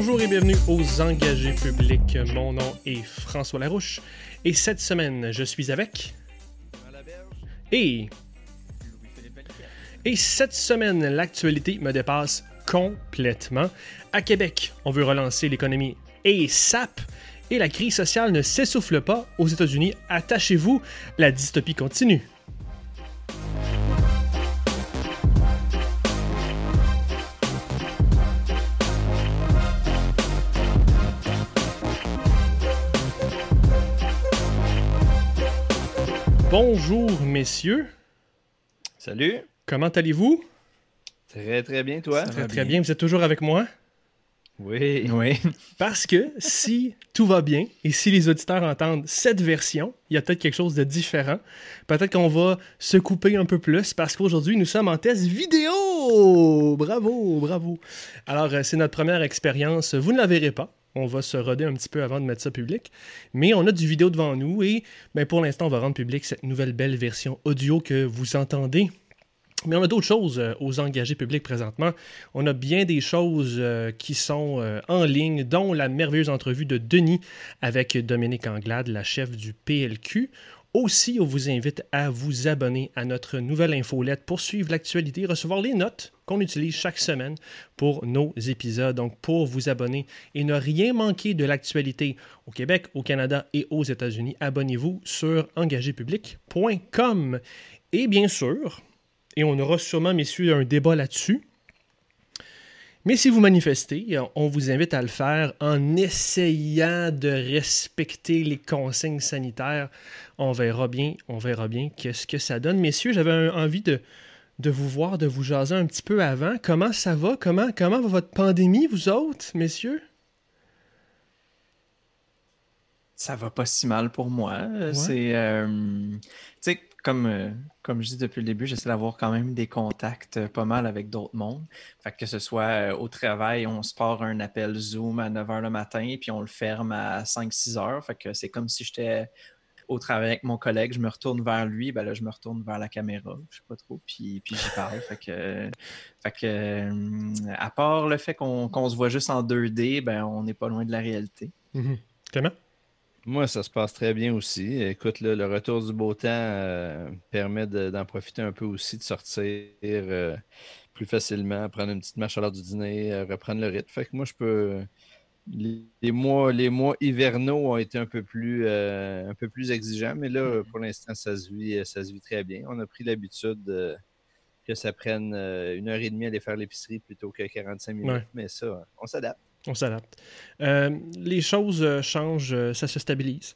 Bonjour et bienvenue aux engagés publics. Mon nom est François Larouche et cette semaine, je suis avec. Et. Et cette semaine, l'actualité me dépasse complètement. À Québec, on veut relancer l'économie et SAP. Et la crise sociale ne s'essouffle pas. Aux États-Unis, attachez-vous, la dystopie continue. Bonjour messieurs, Salut. comment allez-vous? Très très bien toi? Très très bien, vous êtes toujours avec moi? Oui. Oui. Parce que si tout va bien et si les auditeurs entendent cette version, il y a peut-être quelque chose de différent. Peut-être qu'on va se couper un peu plus parce qu'aujourd'hui, nous sommes en test vidéo. Bravo, bravo. Alors, euh, c'est notre première expérience. Vous ne la verrez pas. On va se roder un petit peu avant de mettre ça public. Mais on a du vidéo devant nous et ben, pour l'instant, on va rendre public cette nouvelle belle version audio que vous entendez. Mais on a d'autres choses euh, aux engagés publics présentement. On a bien des choses euh, qui sont euh, en ligne, dont la merveilleuse entrevue de Denis avec Dominique Anglade, la chef du PLQ. Aussi, on vous invite à vous abonner à notre nouvelle infolette pour suivre l'actualité, recevoir les notes qu'on utilise chaque semaine pour nos épisodes. Donc, pour vous abonner et ne rien manquer de l'actualité au Québec, au Canada et aux États-Unis, abonnez-vous sur engagépublic.com. Et bien sûr, et on aura sûrement, messieurs, un débat là-dessus. Mais si vous manifestez, on vous invite à le faire en essayant de respecter les consignes sanitaires. On verra bien, on verra bien qu'est-ce que ça donne. Messieurs, j'avais envie de, de vous voir, de vous jaser un petit peu avant. Comment ça va? Comment, comment va votre pandémie, vous autres, messieurs? Ça va pas si mal pour moi. C'est. euh, tu sais, comme, euh, comme je dis depuis le début, j'essaie d'avoir quand même des contacts euh, pas mal avec d'autres mondes. Fait que, que ce soit euh, au travail, on se part un appel Zoom à 9 h le matin, puis on le ferme à 5-6 h. Fait que c'est comme si j'étais au travail avec mon collègue, je me retourne vers lui, ben là, je me retourne vers la caméra, je sais pas trop, puis, puis j'y parle. Fait que, fait que euh, à part le fait qu'on qu'on se voit juste en 2D, ben on n'est pas loin de la réalité. Clément? Moi, ça se passe très bien aussi. Écoute, là, le retour du beau temps euh, permet de- d'en profiter un peu aussi, de sortir euh, plus facilement, prendre une petite marche à l'heure du dîner, euh, reprendre le rythme. Fait que moi, je peux. Les, mois, les mois hivernaux ont été un peu plus, euh, un peu plus exigeants, mais là, pour l'instant, ça se vit, ça se vit très bien. On a pris l'habitude euh, que ça prenne euh, une heure et demie à aller faire l'épicerie plutôt que 45 minutes. Ouais. Mais ça, on s'adapte. On s'adapte. Euh, les choses euh, changent, euh, ça se stabilise.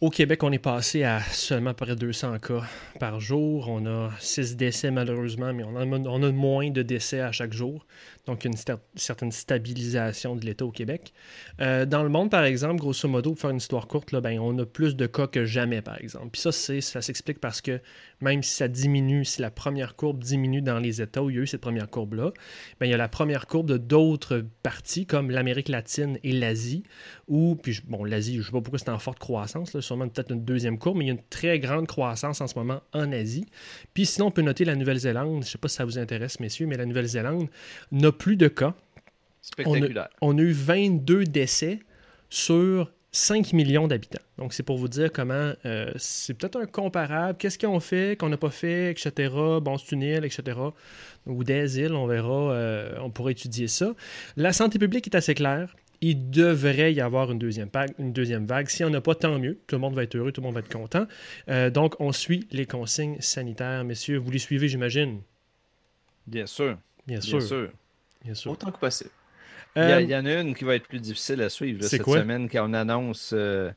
Au Québec, on est passé à seulement près de 200 cas par jour. On a 6 décès malheureusement, mais on a, on a moins de décès à chaque jour. Donc, une cer- certaine stabilisation de l'État au Québec. Euh, dans le monde, par exemple, grosso modo, pour faire une histoire courte, là, ben, on a plus de cas que jamais, par exemple. Puis ça, ça s'explique parce que même si ça diminue, si la première courbe diminue dans les États où il y a eu cette première courbe-là, ben, il y a la première courbe de d'autres parties comme l'Amérique latine et l'Asie, où, puis bon, l'Asie, je ne sais pas pourquoi c'est en forte croissance, là, sûrement peut-être une deuxième courbe, mais il y a une très grande croissance en ce moment en Asie. Puis sinon, on peut noter la Nouvelle-Zélande, je ne sais pas si ça vous intéresse, messieurs, mais la Nouvelle-Zélande n'a plus de cas. Spectaculaire. On a eu 22 décès sur 5 millions d'habitants. Donc, c'est pour vous dire comment euh, c'est peut-être un comparable. Qu'est-ce qu'ils ont fait, qu'on n'a pas fait, etc. Bon, c'est une île, etc. Ou des îles, on verra. euh, on pourra étudier ça. La santé publique est assez claire. Il devrait y avoir une deuxième vague. Une deuxième vague. S'il n'y en a pas, tant mieux. Tout le monde va être heureux, tout le monde va être content. Euh, donc, on suit les consignes sanitaires. Messieurs, vous les suivez, j'imagine? Bien sûr. Bien Bien sûr. Bien sûr. Autant que possible. Il y, a- Euh, il y en a une qui va être plus difficile à suivre là, cette quoi? semaine quand on annonce euh,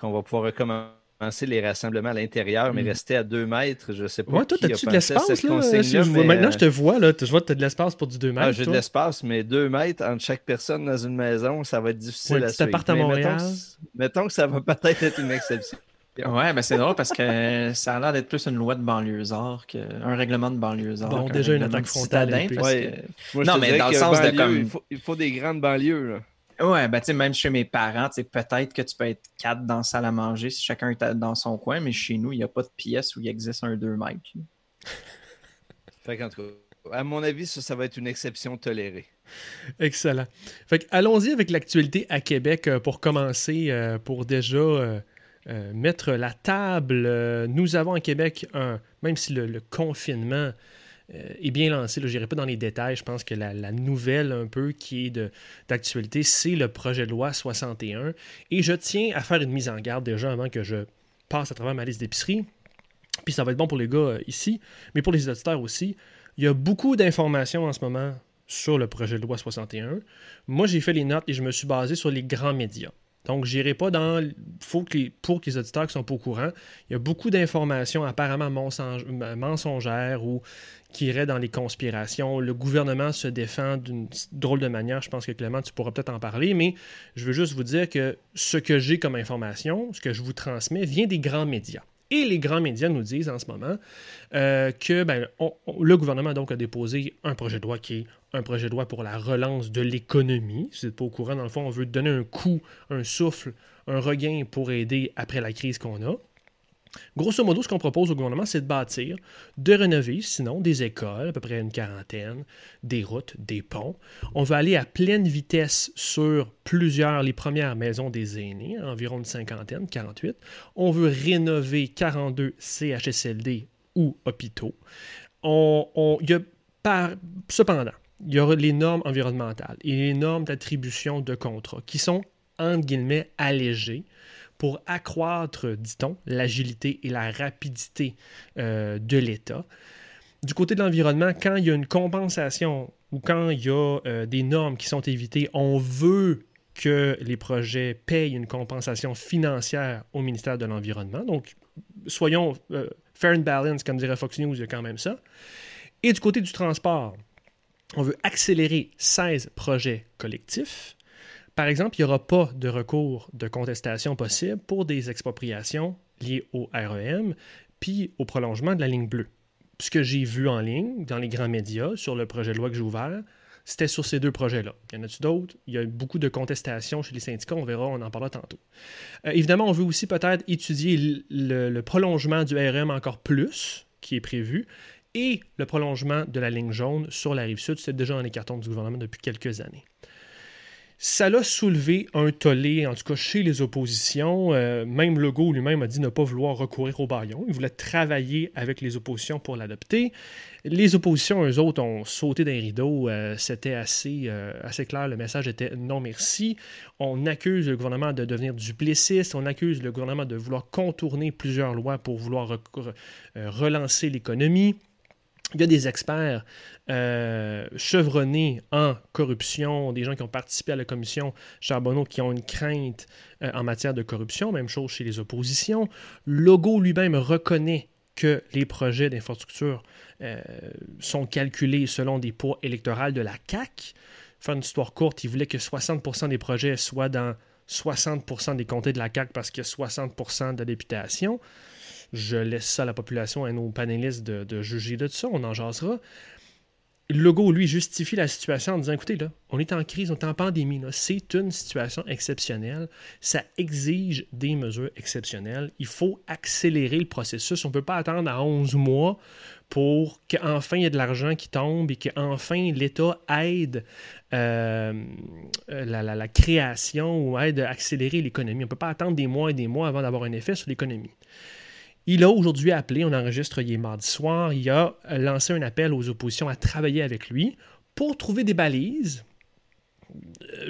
qu'on va pouvoir recommencer les rassemblements à l'intérieur, mais Mm. rester à deux mètres. Je sais pas. Ouais, toi, qui a t'as-tu de l'espace, là? consigne-là, Si je vois- mais, Maintenant, euh, je te vois, là. Je vois que t'as de l'espace pour du 2 mètres. ah, J'ai de l'espace, mais deux mètres entre chaque personne dans une maison, ça va être difficile Ouais, à suivre. à Montréal. Mettons, mettons que ça va peut-être être une exception. Ouais, ben c'est drôle parce que ça a l'air d'être plus une loi de banlieusard qu'un règlement de banlieusard. Bon, déjà une attaque de frontale Ouais. que- Moi, Non, mais dans le sens de comme- il, faut, il faut des grandes banlieues. là. Ouais, ben tu sais, même chez mes parents, tu sais, peut-être que tu peux être quatre dans la salle à manger si chacun est dans son coin, mais chez nous, il n'y a pas de pièce où il existe un 2 mètres. là. Fait qu'en tout cas, à mon avis, ça, ça va être une exception tolérée. Excellent. Fait allons-y avec l'actualité à Québec euh, pour commencer, euh, pour déjà euh, mettre la table. Nous avons à Québec un, même si le, confinement est bien lancé, je n'irai pas dans les détails, je pense que la, la nouvelle un peu qui est d'actualité, c'est le projet de loi 61. Et je tiens à faire une mise en garde déjà avant que je passe à travers ma liste d'épicerie. Puis ça va être bon pour les gars ici, mais pour les auditeurs aussi. Il y a beaucoup d'informations en ce moment sur le projet de loi 61. Moi, j'ai fait les notes et je me suis basé sur les grands médias. Donc, je n'irai pas dans. Faut que les, pour que les auditeurs qui sont pas au courant, il y a beaucoup d'informations apparemment mensongères ou qui iraient dans les conspirations. Le gouvernement se défend d'une drôle de manière. Je pense que Clément, tu pourras peut-être en parler, mais je veux juste vous dire que ce que j'ai comme information, ce que je vous transmets, vient des grands médias. Et les grands médias nous disent en ce moment euh, que ben, le gouvernement donc a déposé un projet de loi qui est un projet de loi pour la relance de l'économie. Si vous n'êtes pas au courant, dans le fond, on veut donner un coup, un souffle, un regain pour aider après la crise qu'on a. Grosso modo, ce qu'on propose au gouvernement, c'est de bâtir, de rénover, sinon, des écoles, à peu près une quarantaine, des routes, des ponts. On va aller à pleine vitesse sur plusieurs, les premières maisons des aînés, environ une cinquantaine, 48. On veut rénover 42 CHSLD ou hôpitaux. On, par, cependant, il y aura les normes environnementales et les normes d'attribution de contrats qui sont, entre guillemets, allégées pour accroître, dit-on, l'agilité et la rapidité euh, de l'État. Du côté de l'environnement, quand il y a une compensation ou quand il y a euh, des normes qui sont évitées, on veut que les projets payent une compensation financière au ministère de l'Environnement. Donc, soyons euh, fair and balance, comme dirait Fox News, il y a quand même ça. Et du côté du transport, on veut accélérer 16 projets collectifs par exemple, il n'y aura pas de recours de contestation possible pour des expropriations liées au REM, puis au prolongement de la ligne bleue. Ce que j'ai vu en ligne, dans les grands médias, sur le projet de loi que j'ai ouvert, c'était sur ces deux projets-là. Il y en a-tu d'autres? Il y a beaucoup de contestations chez les syndicats, on verra, on en parlera tantôt. Euh, évidemment, on veut aussi peut-être étudier le, prolongement du REM encore plus, qui est prévu, et le prolongement de la ligne jaune sur la rive sud. C'est déjà dans les cartons du gouvernement depuis quelques années. Ça l'a soulevé un tollé, en tout cas chez les oppositions. Euh, même Legault lui-même a dit ne pas vouloir recourir au baillon. Il voulait travailler avec les oppositions pour l'adopter. Les oppositions, eux autres, ont sauté d'un rideau. Euh, c'était assez, euh, assez clair. Le message était non merci. On accuse le gouvernement de devenir dupliciste. On accuse le gouvernement de vouloir contourner plusieurs lois pour vouloir relancer l'économie. Il y a des experts euh, chevronnés en corruption, des gens qui ont participé à la commission Charbonneau qui ont une crainte euh, en matière de corruption, même chose chez les oppositions. Logo lui-même reconnaît que les projets d'infrastructure euh, sont calculés selon des poids électoraux de la CAC. Faire une histoire courte, il voulait que 60% des projets soient dans 60% des comtés de la CAC parce qu'il y a 60% de députation. Je laisse ça à la population et à nos panélistes de, juger de ça, on en jasera. Legault, lui, justifie la situation en disant écoutez, là, on est en crise, on est en pandémie, c'est une situation exceptionnelle, ça exige des mesures exceptionnelles. Il faut accélérer le processus. On ne peut pas attendre à 11 mois pour qu'enfin il y ait de l'argent qui tombe et qu'enfin l'État aide euh, la, la, création ou aide à accélérer l'économie. On ne peut pas attendre des mois et des mois avant d'avoir un effet sur l'économie. Il a aujourd'hui appelé, on enregistre hier mardi soir, il a lancé un appel aux oppositions à travailler avec lui pour trouver des balises.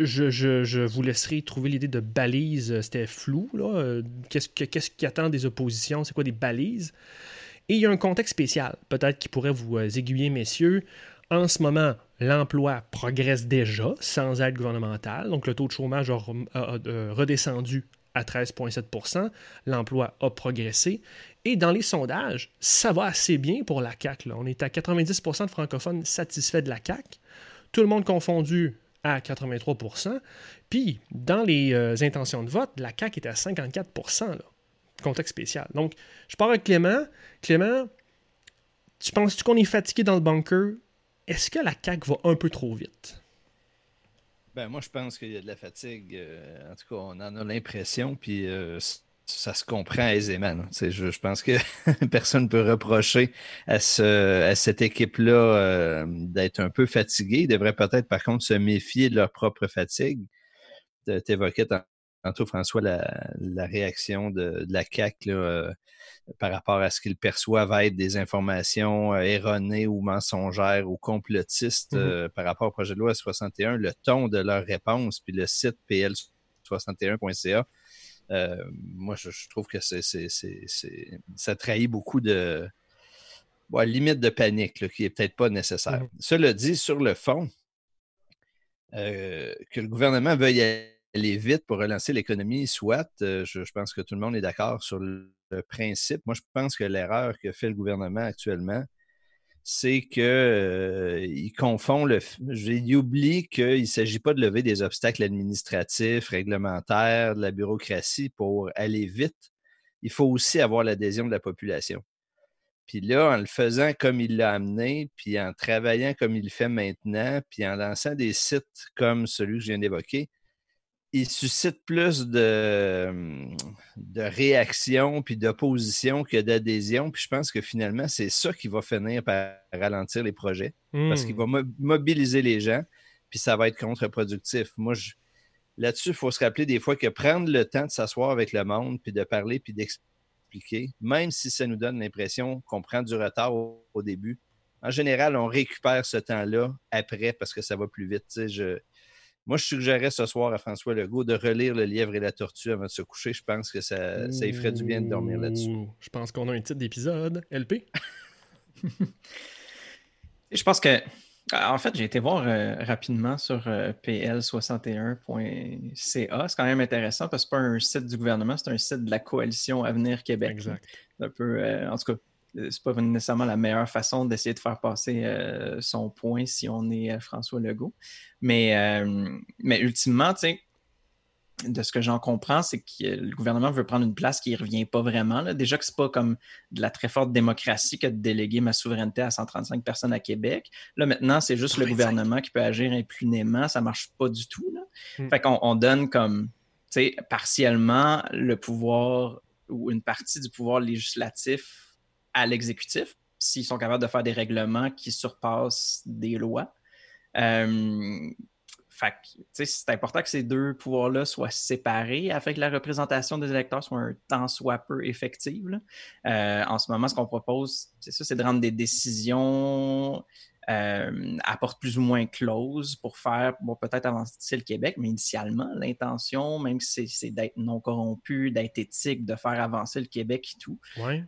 Je, vous laisserai trouver l'idée de balises, c'était flou. Qu'est-ce, qu'est-ce qui attend des oppositions? C'est quoi des balises? Et il y a un contexte spécial, peut-être qui pourrait vous euh, aiguiller, messieurs. En ce moment, l'emploi progresse déjà sans aide gouvernementale, donc le taux de chômage a redescendu à 13,7% L'emploi a progressé. Et dans les sondages, ça va assez bien pour la CAQ. On est à 90% de francophones satisfaits de la CAQ. Tout le monde confondu à 83% Puis, dans les euh, intentions de vote, la CAQ est à 54% Contexte spécial. Donc, je parle avec Clément. Clément, tu penses-tu qu'on est fatigué dans le bunker? Est-ce que la CAQ va un peu trop vite? Ben, moi, je pense qu'il y a de la fatigue. Euh, en tout cas, on en a l'impression. Puis, euh, ça se comprend aisément. Je, je, pense que personne ne peut reprocher à, ce, à cette équipe-là euh, d'être un peu fatiguée. Ils devraient peut-être, par contre, se méfier de leur propre fatigue. Tu évoquais tantôt, François, la, la réaction de, de, la CAQ euh, par rapport à ce qu'ils perçoivent être des informations euh, erronées ou mensongères ou complotistes mm-hmm. par rapport au projet de loi 61. Le ton de leur réponse, puis le site pl61.ca euh, moi, je, trouve que c'est, ça trahit beaucoup de limite de panique qui n'est peut-être pas nécessaire. Mm-hmm. Cela dit, sur le fond, euh, que le gouvernement veuille aller vite pour relancer l'économie, soit, euh, je, pense que tout le monde est d'accord sur le principe. Moi, je pense que l'erreur que fait le gouvernement actuellement, c'est qu'il euh, confond le. Il oublie qu'il ne s'agit pas de lever des obstacles administratifs, réglementaires, de la bureaucratie pour aller vite. Il faut aussi avoir l'adhésion de la population. Puis là, en le faisant comme il l'a amené, puis en travaillant comme il le fait maintenant, puis en lançant des sites comme celui que je viens d'évoquer, il suscite plus de, de réaction puis d'opposition que d'adhésion. Puis je pense que finalement, c'est ça qui va finir par ralentir les projets parce qu'il hmm. va mobiliser les gens puis ça va être contre-productif. Moi, là-dessus, il faut se rappeler des fois que prendre le temps de s'asseoir avec le monde puis de parler puis d'expliquer, même si ça nous donne l'impression qu'on prend du retard au, début, en général, on récupère ce temps-là après parce que ça va plus vite. Je, moi, je suggérerais ce soir à François Legault de relire Le lièvre et la tortue avant de se coucher. Je pense que ça, ça ferait du bien de dormir là-dessus. Je pense qu'on a un titre d'épisode. LP? je pense que. En fait, j'ai été voir euh, rapidement sur euh, pl61.ca. C'est quand même intéressant parce que ce n'est pas un site du gouvernement, c'est un site de la coalition Avenir Québec. Exact. Un peu, euh, en tout cas, c'est pas nécessairement la meilleure façon d'essayer de faire passer euh, son point si on est euh, François Legault. Mais, mais ultimement, de ce que j'en comprends, c'est que le gouvernement veut prendre une place qui ne revient pas vraiment. Déjà que ce n'est pas comme de la très forte démocratie que de déléguer ma souveraineté à 135 personnes à Québec. Là, maintenant, c'est juste le gouvernement qui peut agir impunément. Ça ne marche pas du tout. Là. Hmm. Fait qu'on on donne comme, partiellement le pouvoir ou une partie du pouvoir législatif à l'exécutif s'ils sont capables de faire des règlements qui surpassent des lois. Euh, c'est important que ces deux pouvoirs-là soient séparés afin que la représentation des électeurs soit un tant soit peu effective. Euh, en ce moment, ce qu'on propose, c'est ça, c'est de rendre des décisions euh, apporte plus ou moins close pour faire, bon, peut-être avancer le Québec, mais initialement, l'intention, même si c'est d'être non corrompu, d'être éthique, de faire avancer le Québec et tout.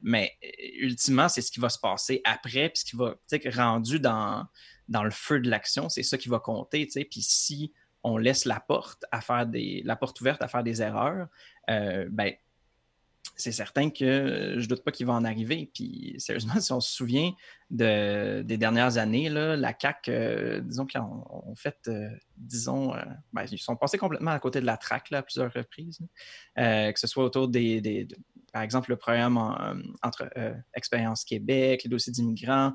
Mais euh, ultimement, c'est ce qui va se passer après, puis ce qui va, tu sais, rendu dans, dans le feu de l'action, c'est ça qui va compter, tu sais. Puis si on laisse la porte à faire des, la porte ouverte à faire des erreurs, euh, ben, c'est certain que je doute pas qu'il va en arriver. Puis sérieusement, si on se souvient de, des dernières années, là, la CAC, euh, disons qu'ils ont, fait, euh, disons, euh, ben, ils sont passés complètement à côté de la traque à plusieurs reprises. que ce soit autour des, par exemple, le programme entre Expérience Québec, les dossiers d'immigrants.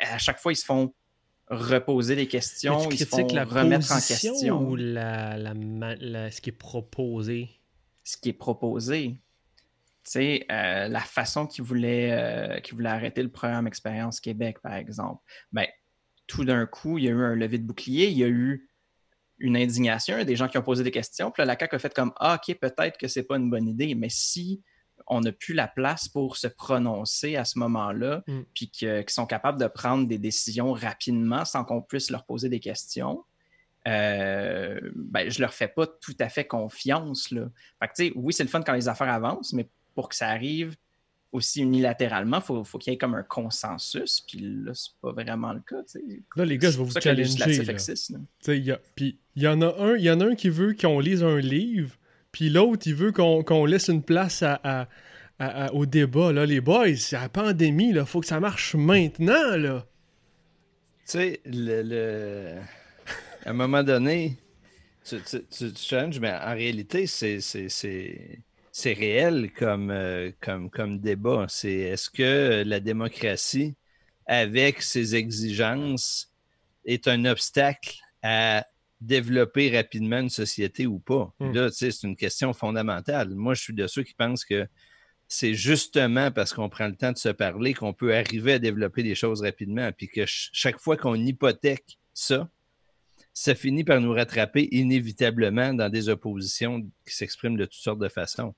À chaque fois, ils se font reposer des questions, ils se font la remettre en question. Ou la, ce qui est proposé? Ce qui est proposé sais, euh, la façon qu'ils voulaient, euh, voulait arrêter le programme Expérience Québec, par exemple, ben, tout d'un coup, il y a eu un lever de bouclier, il y a eu une indignation, des gens qui ont posé des questions, puis là, la CAQ a fait comme Ah, OK, peut-être que ce n'est pas une bonne idée, mais si on n'a plus la place pour se prononcer à ce moment-là, mm. puis qu'ils sont capables de prendre des décisions rapidement sans qu'on puisse leur poser des questions, euh, ben, je leur fais pas tout à fait confiance. Là. Fait que, oui, c'est le fun quand les affaires avancent, mais pour que ça arrive aussi unilatéralement, il faut, faut qu'il y ait comme un consensus. Puis là, c'est pas vraiment le cas. Là, les gars, je vais vous challenger. Puis il y en a un, il y en a un qui veut qu'on lise un livre, puis l'autre, il veut qu'on laisse une place à, au débat. Là, les boys, c'est la pandémie, il faut que ça marche maintenant. là. Tu sais, le, à un moment donné, tu, tu, tu, challenges, mais en réalité, c'est c'est réel comme, euh, comme, comme débat. C'est est-ce que la démocratie, avec ses exigences, est un obstacle à développer rapidement une société ou pas? Hmm. Là, c'est une question fondamentale. Moi, je suis de ceux qui pensent que c'est justement parce qu'on prend le temps de se parler qu'on peut arriver à développer des choses rapidement, puis que chaque fois qu'on hypothèque ça, ça finit par nous rattraper inévitablement dans des oppositions qui s'expriment de toutes sortes de façons.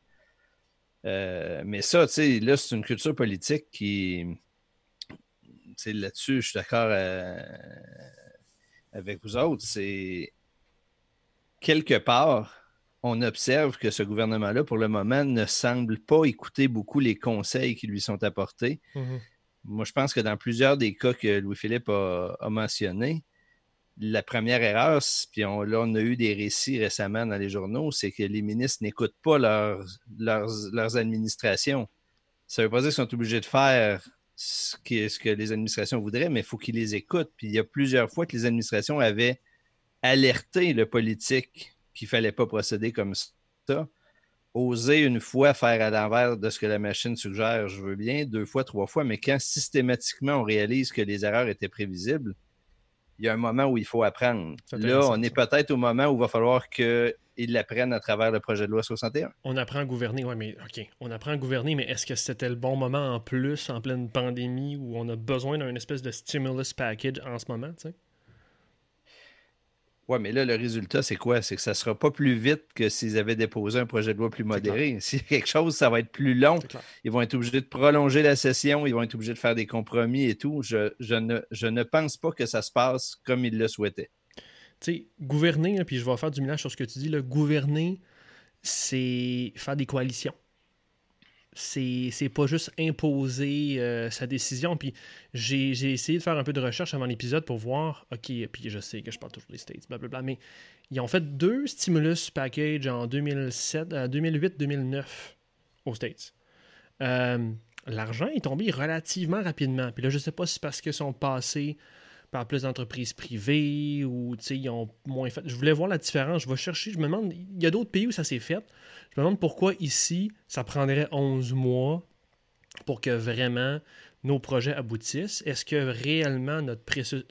Euh, mais ça, tu sais, là, c'est une culture politique qui. Là-dessus, je suis d'accord euh, avec vous autres. C'est. Quelque part, on observe que ce gouvernement-là, pour le moment, ne semble pas écouter beaucoup les conseils qui lui sont apportés. Mm-hmm. Moi, je pense que dans plusieurs des cas que Louis-Philippe a, mentionnés, la première erreur, puis on, là, on a eu des récits récemment dans les journaux, c'est que les ministres n'écoutent pas leurs, administrations. Ça ne veut pas dire qu'ils sont obligés de faire ce que, ce que les administrations voudraient, mais il faut qu'ils les écoutent. Puis il y a plusieurs fois que les administrations avaient alerté le politique qu'il ne fallait pas procéder comme ça. Oser une fois faire à l'envers de ce que la machine suggère, je veux bien, deux fois, trois fois, mais quand systématiquement on réalise que les erreurs étaient prévisibles, il y a un moment où il faut apprendre. Là, on est peut-être au moment où il va falloir qu'ils l'apprennent à travers le projet de loi 61. On apprend à gouverner, oui, mais OK. On apprend à gouverner, mais est-ce que c'était le bon moment en plus, en pleine pandémie, où on a besoin d'un espèce de stimulus package en ce moment, tu sais? Oui, mais là, le résultat, c'est quoi? C'est que ça ne sera pas plus vite que s'ils avaient déposé un projet de loi plus modéré. A quelque chose, ça va être plus long. Ils vont être obligés de prolonger la session, ils vont être obligés de faire des compromis et tout. Je, ne, je ne pense pas que ça se passe comme ils le souhaitaient. Tu sais, gouverner, puis je vais faire du ménage sur ce que tu dis, là, gouverner, c'est faire des coalitions c'est pas juste imposer euh, sa décision. Puis j'ai essayé de faire un peu de recherche avant l'épisode pour voir, OK, puis je sais que je parle toujours des States, blablabla, mais ils ont fait deux stimulus package en 2007, 2008-2009 euh, aux States. Euh, l'argent est tombé relativement rapidement. Puis là, je sais pas si c'est parce qu'ils sont passés par plus d'entreprises privées ou ils ont moins fait. Je voulais voir la différence. Je vais chercher. Je me demande, il y a d'autres pays où ça s'est fait. Je me demande pourquoi ici, ça prendrait 11 mois pour que vraiment nos projets aboutissent. Est-ce que réellement notre,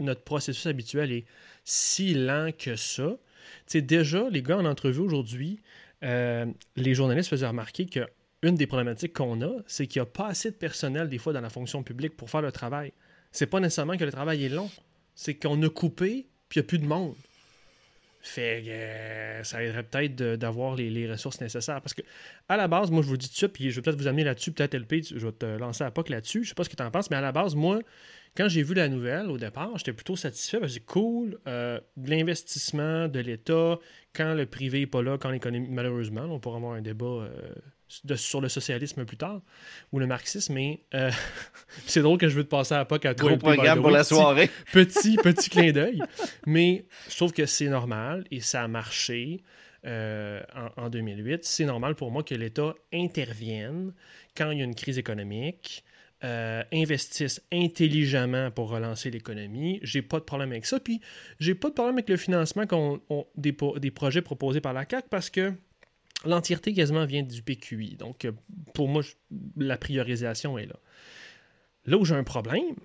notre processus habituel est si lent que ça? sais, déjà, les gars en entrevue aujourd'hui, euh, les journalistes faisaient remarquer que une des problématiques qu'on a, c'est qu'il n'y a pas assez de personnel des fois dans la fonction publique pour faire le travail. C'est pas nécessairement que le travail est long, c'est qu'on a coupé puis il n'y a plus de monde. Fait que euh, ça aiderait peut-être d'avoir les, ressources nécessaires. Parce que, à la base, moi, je vous dis tout ça, puis je vais peut-être vous amener là-dessus, peut-être LP, je vais te lancer à POC là-dessus. Je sais pas ce que tu en penses, mais à la base, moi, quand j'ai vu la nouvelle au départ, j'étais plutôt satisfait parce que c'est cool, euh, de l'investissement de l'État, quand le privé n'est pas là, quand l'économie, malheureusement, on pourra avoir un débat euh, sur le socialisme plus tard, ou le marxisme, mais euh, c'est drôle que je veux te passer à POC à toi. Gros programme pour la soirée. Petit, petit, clin d'œil. Mais je trouve que c'est normal et ça a marché euh, en, 2008. C'est normal pour moi que l'État intervienne quand il y a une crise économique. Euh, investisse intelligemment pour relancer l'économie. J'ai pas de problème avec ça. Puis j'ai pas de problème avec le financement des, des projets proposés par la CAC parce que L'entièreté quasiment vient du PQI. Donc, euh, pour moi, la priorisation est là. Là où j'ai un problème,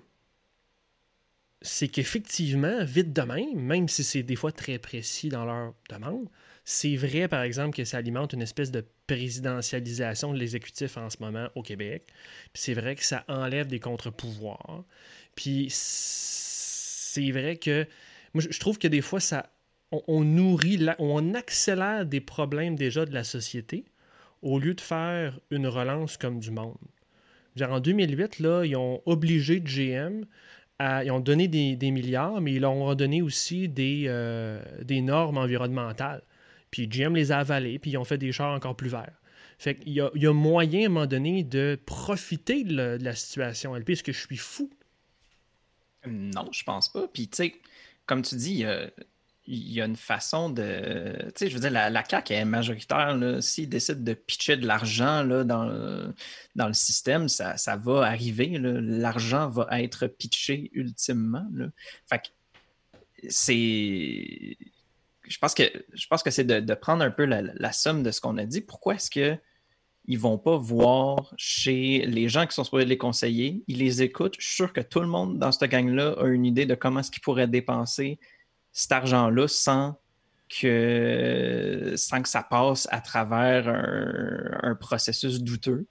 c'est qu'effectivement, vite de même, si c'est des fois très précis dans leur demande, c'est vrai, par exemple, que ça alimente une espèce de présidentialisation de l'exécutif en ce moment au Québec. C'est vrai que ça enlève des contre-pouvoirs. Puis c'est vrai que moi, je trouve que des fois, ça on, nourrit, on accélère des problèmes déjà de la société au lieu de faire une relance comme du monde. en 2008, là, ils ont obligé GM à, ils ont donné des, milliards, mais ils leur ont donné aussi des, euh, des normes environnementales. Puis GM les a avalées, puis ils ont fait des chars encore plus verts. Fait qu'il il y a moyen à un moment donné de profiter de, la situation. LP, est-ce que je suis fou? Non, je pense pas. Puis, tu sais, comme tu dis, il y a une façon de. Tu sais, je veux dire, la, la CAQ est majoritaire. S'ils décident de pitcher de l'argent dans, le, système, ça, va arriver. L'argent va être pitché ultimement. Fait que c'est. Je pense que, que c'est de, prendre un peu la, somme de ce qu'on a dit. Pourquoi est-ce qu'ils ne vont pas voir chez les gens qui sont supposés les conseiller, ils les écoutent. Je suis sûr que tout le monde dans cette gang-là a une idée de comment est-ce qu'ils pourraient dépenser cet argent-là sans que, sans que ça passe à travers un, processus douteux.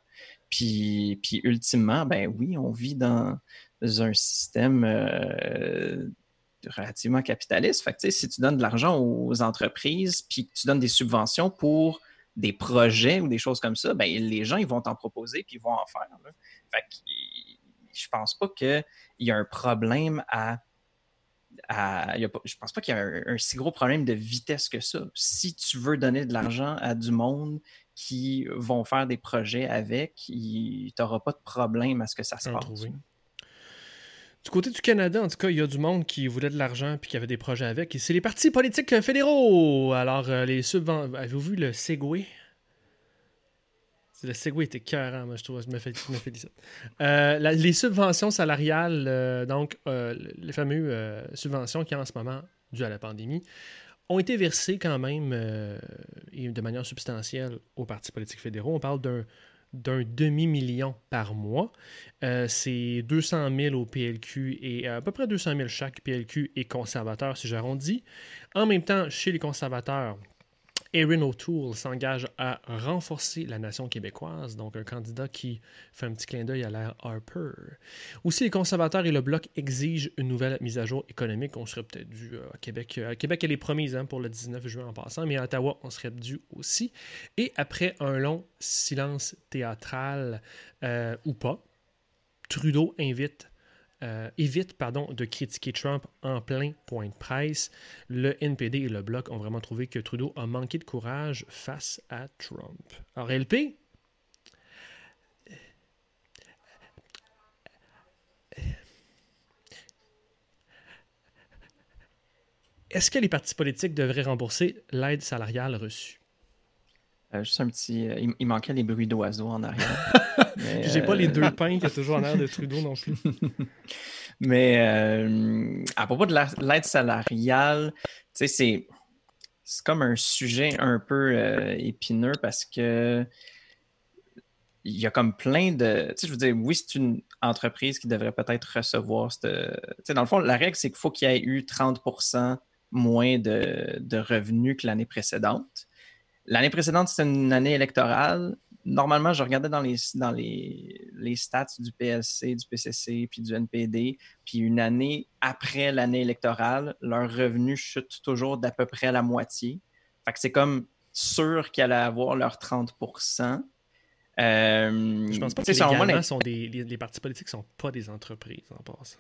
Puis, puis ultimement, ben oui, on vit dans un système euh, relativement capitaliste. Fait que, si tu donnes de l'argent aux entreprises, puis que tu donnes des subventions pour des projets ou des choses comme ça, ben, les gens ils vont t'en proposer puis ils vont en faire. Là. Fait je pense pas qu'il y a un problème à. À a je pense pas qu'il y a un, si gros problème de vitesse que ça. Si tu veux donner de l'argent à du monde qui vont faire des projets avec, tu n'auras pas de problème à ce que ça se passe. Du côté du Canada, en tout cas, il y a du monde qui voulait de l'argent puis qui avait des projets avec. Et c'est les partis politiques fédéraux. Alors, euh, les subventions. Avez-vous vu le Segway? Le Segway était cœur, moi, je trouve. Je me, félicite. Euh, les subventions salariales, euh, donc les fameuses subventions qui, en ce moment, dues à la pandémie, ont été versées quand même de manière substantielle aux partis politiques fédéraux. On parle d'un demi-million par mois. Euh, c'est 200 000 au PLQ et à peu près 200 000 chaque PLQ et conservateur, si j'arrondis. En même temps, chez les conservateurs, Erin O'Toole s'engage à renforcer la nation québécoise, donc un candidat qui fait un petit clin d'œil à l'ère Harper. Aussi, les conservateurs et le Bloc exigent une nouvelle mise à jour économique. On serait peut-être dû euh, à Québec. À Québec, elle est promise hein, pour le 19 juin en passant, mais à Ottawa, on serait dû aussi. Et après un long silence théâtral, euh, ou pas, Trudeau invite euh, évite pardon, de critiquer Trump en plein point de presse. Le NPD et le Bloc ont vraiment trouvé que Trudeau a manqué de courage face à Trump. Alors, LP, Est-ce que les partis politiques devraient rembourser l'aide salariale reçue? Euh, juste un petit. Euh, il, manquait les bruits d'oiseaux en arrière. J'ai pas les deux euh, pains qui est toujours en l'air de Trudeau non plus. Mais à propos de l'aide salariale, tu sais, c'est, c'est comme un sujet un peu épineux parce que il y a comme plein de. Tu sais, je veux dire, oui, c'est une entreprise qui devrait peut-être recevoir cette. Tu sais, dans le fond, la règle, c'est qu'il faut qu'il y ait eu 30% moins de, de revenus que l'année précédente. L'année précédente, c'était une année électorale. Normalement, je regardais dans les, dans les, les stats du PLC, du PCC, puis du NPD. Puis une année après l'année électorale, leur revenu chute toujours d'à peu près la moitié. Fait que c'est comme sûr qu'ils allaient avoir leurs 30% euh, Je pense pas que les... sont des, les, partis politiques ne sont pas des entreprises en passant.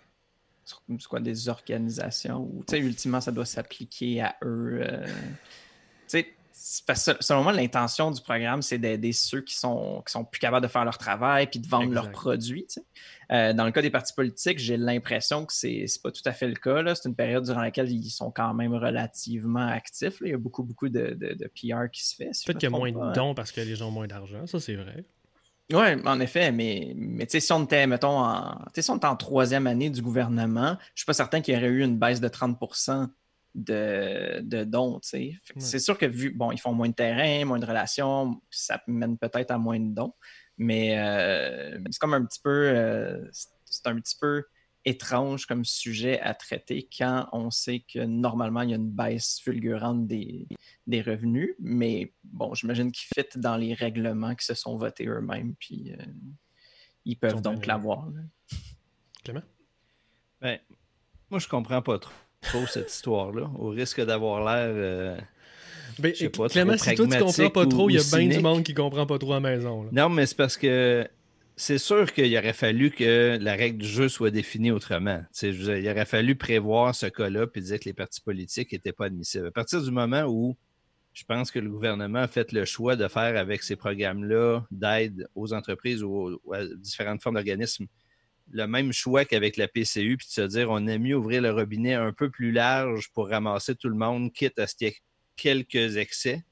C'est quoi, des organisations ou, tu sais, ultimement, ça doit s'appliquer à eux. Euh, tu sais, parce que selon moi, l'intention du programme, c'est d'aider ceux qui sont, qui sont plus capables de faire leur travail puis de vendre leurs produits. Euh, dans le cas des partis politiques, j'ai l'impression que c'est n'est pas tout à fait le cas. C'est une période durant laquelle ils sont quand même relativement actifs. Il y a beaucoup, beaucoup de, de, PR qui se fait. Peut-être qu'il y a moins de dons parce que les gens ont moins d'argent, ça c'est vrai. Oui, en effet, mais, mais si on était, mettons, en, si on était en troisième année du gouvernement, je ne suis pas certain qu'il y aurait eu une baisse de 30 de, dons. C'est sûr que vu, bon, ils font moins de terrain, moins de relations, ça mène peut-être à moins de dons, mais euh, c'est comme un petit peu, euh, c'est un petit peu étrange comme sujet à traiter quand on sait que normalement il y a une baisse fulgurante des, revenus, mais bon, j'imagine qu'ils fit dans les règlements qui se sont votés eux-mêmes, puis euh, ils peuvent donc l'avoir. Clément? Ben, moi je comprends pas trop trop cette histoire-là, au risque d'avoir l'air. Euh, ben, pas, Clément, si toi tu comprends pas trop, il y a bien du monde qui comprend pas trop à la maison. Non, mais c'est parce que c'est sûr qu'il aurait fallu que la règle du jeu soit définie autrement. il aurait fallu prévoir ce cas-là et dire que les partis politiques n'étaient pas admissibles. À partir du moment où je pense que le gouvernement a fait le choix de faire avec ces programmes-là d'aide aux entreprises ou à différentes formes d'organismes le même choix qu'avec la PCU, puis de se dire on a mieux ouvrir le robinet un peu plus large pour ramasser tout le monde, quitte à ce qu'il y ait quelques excès,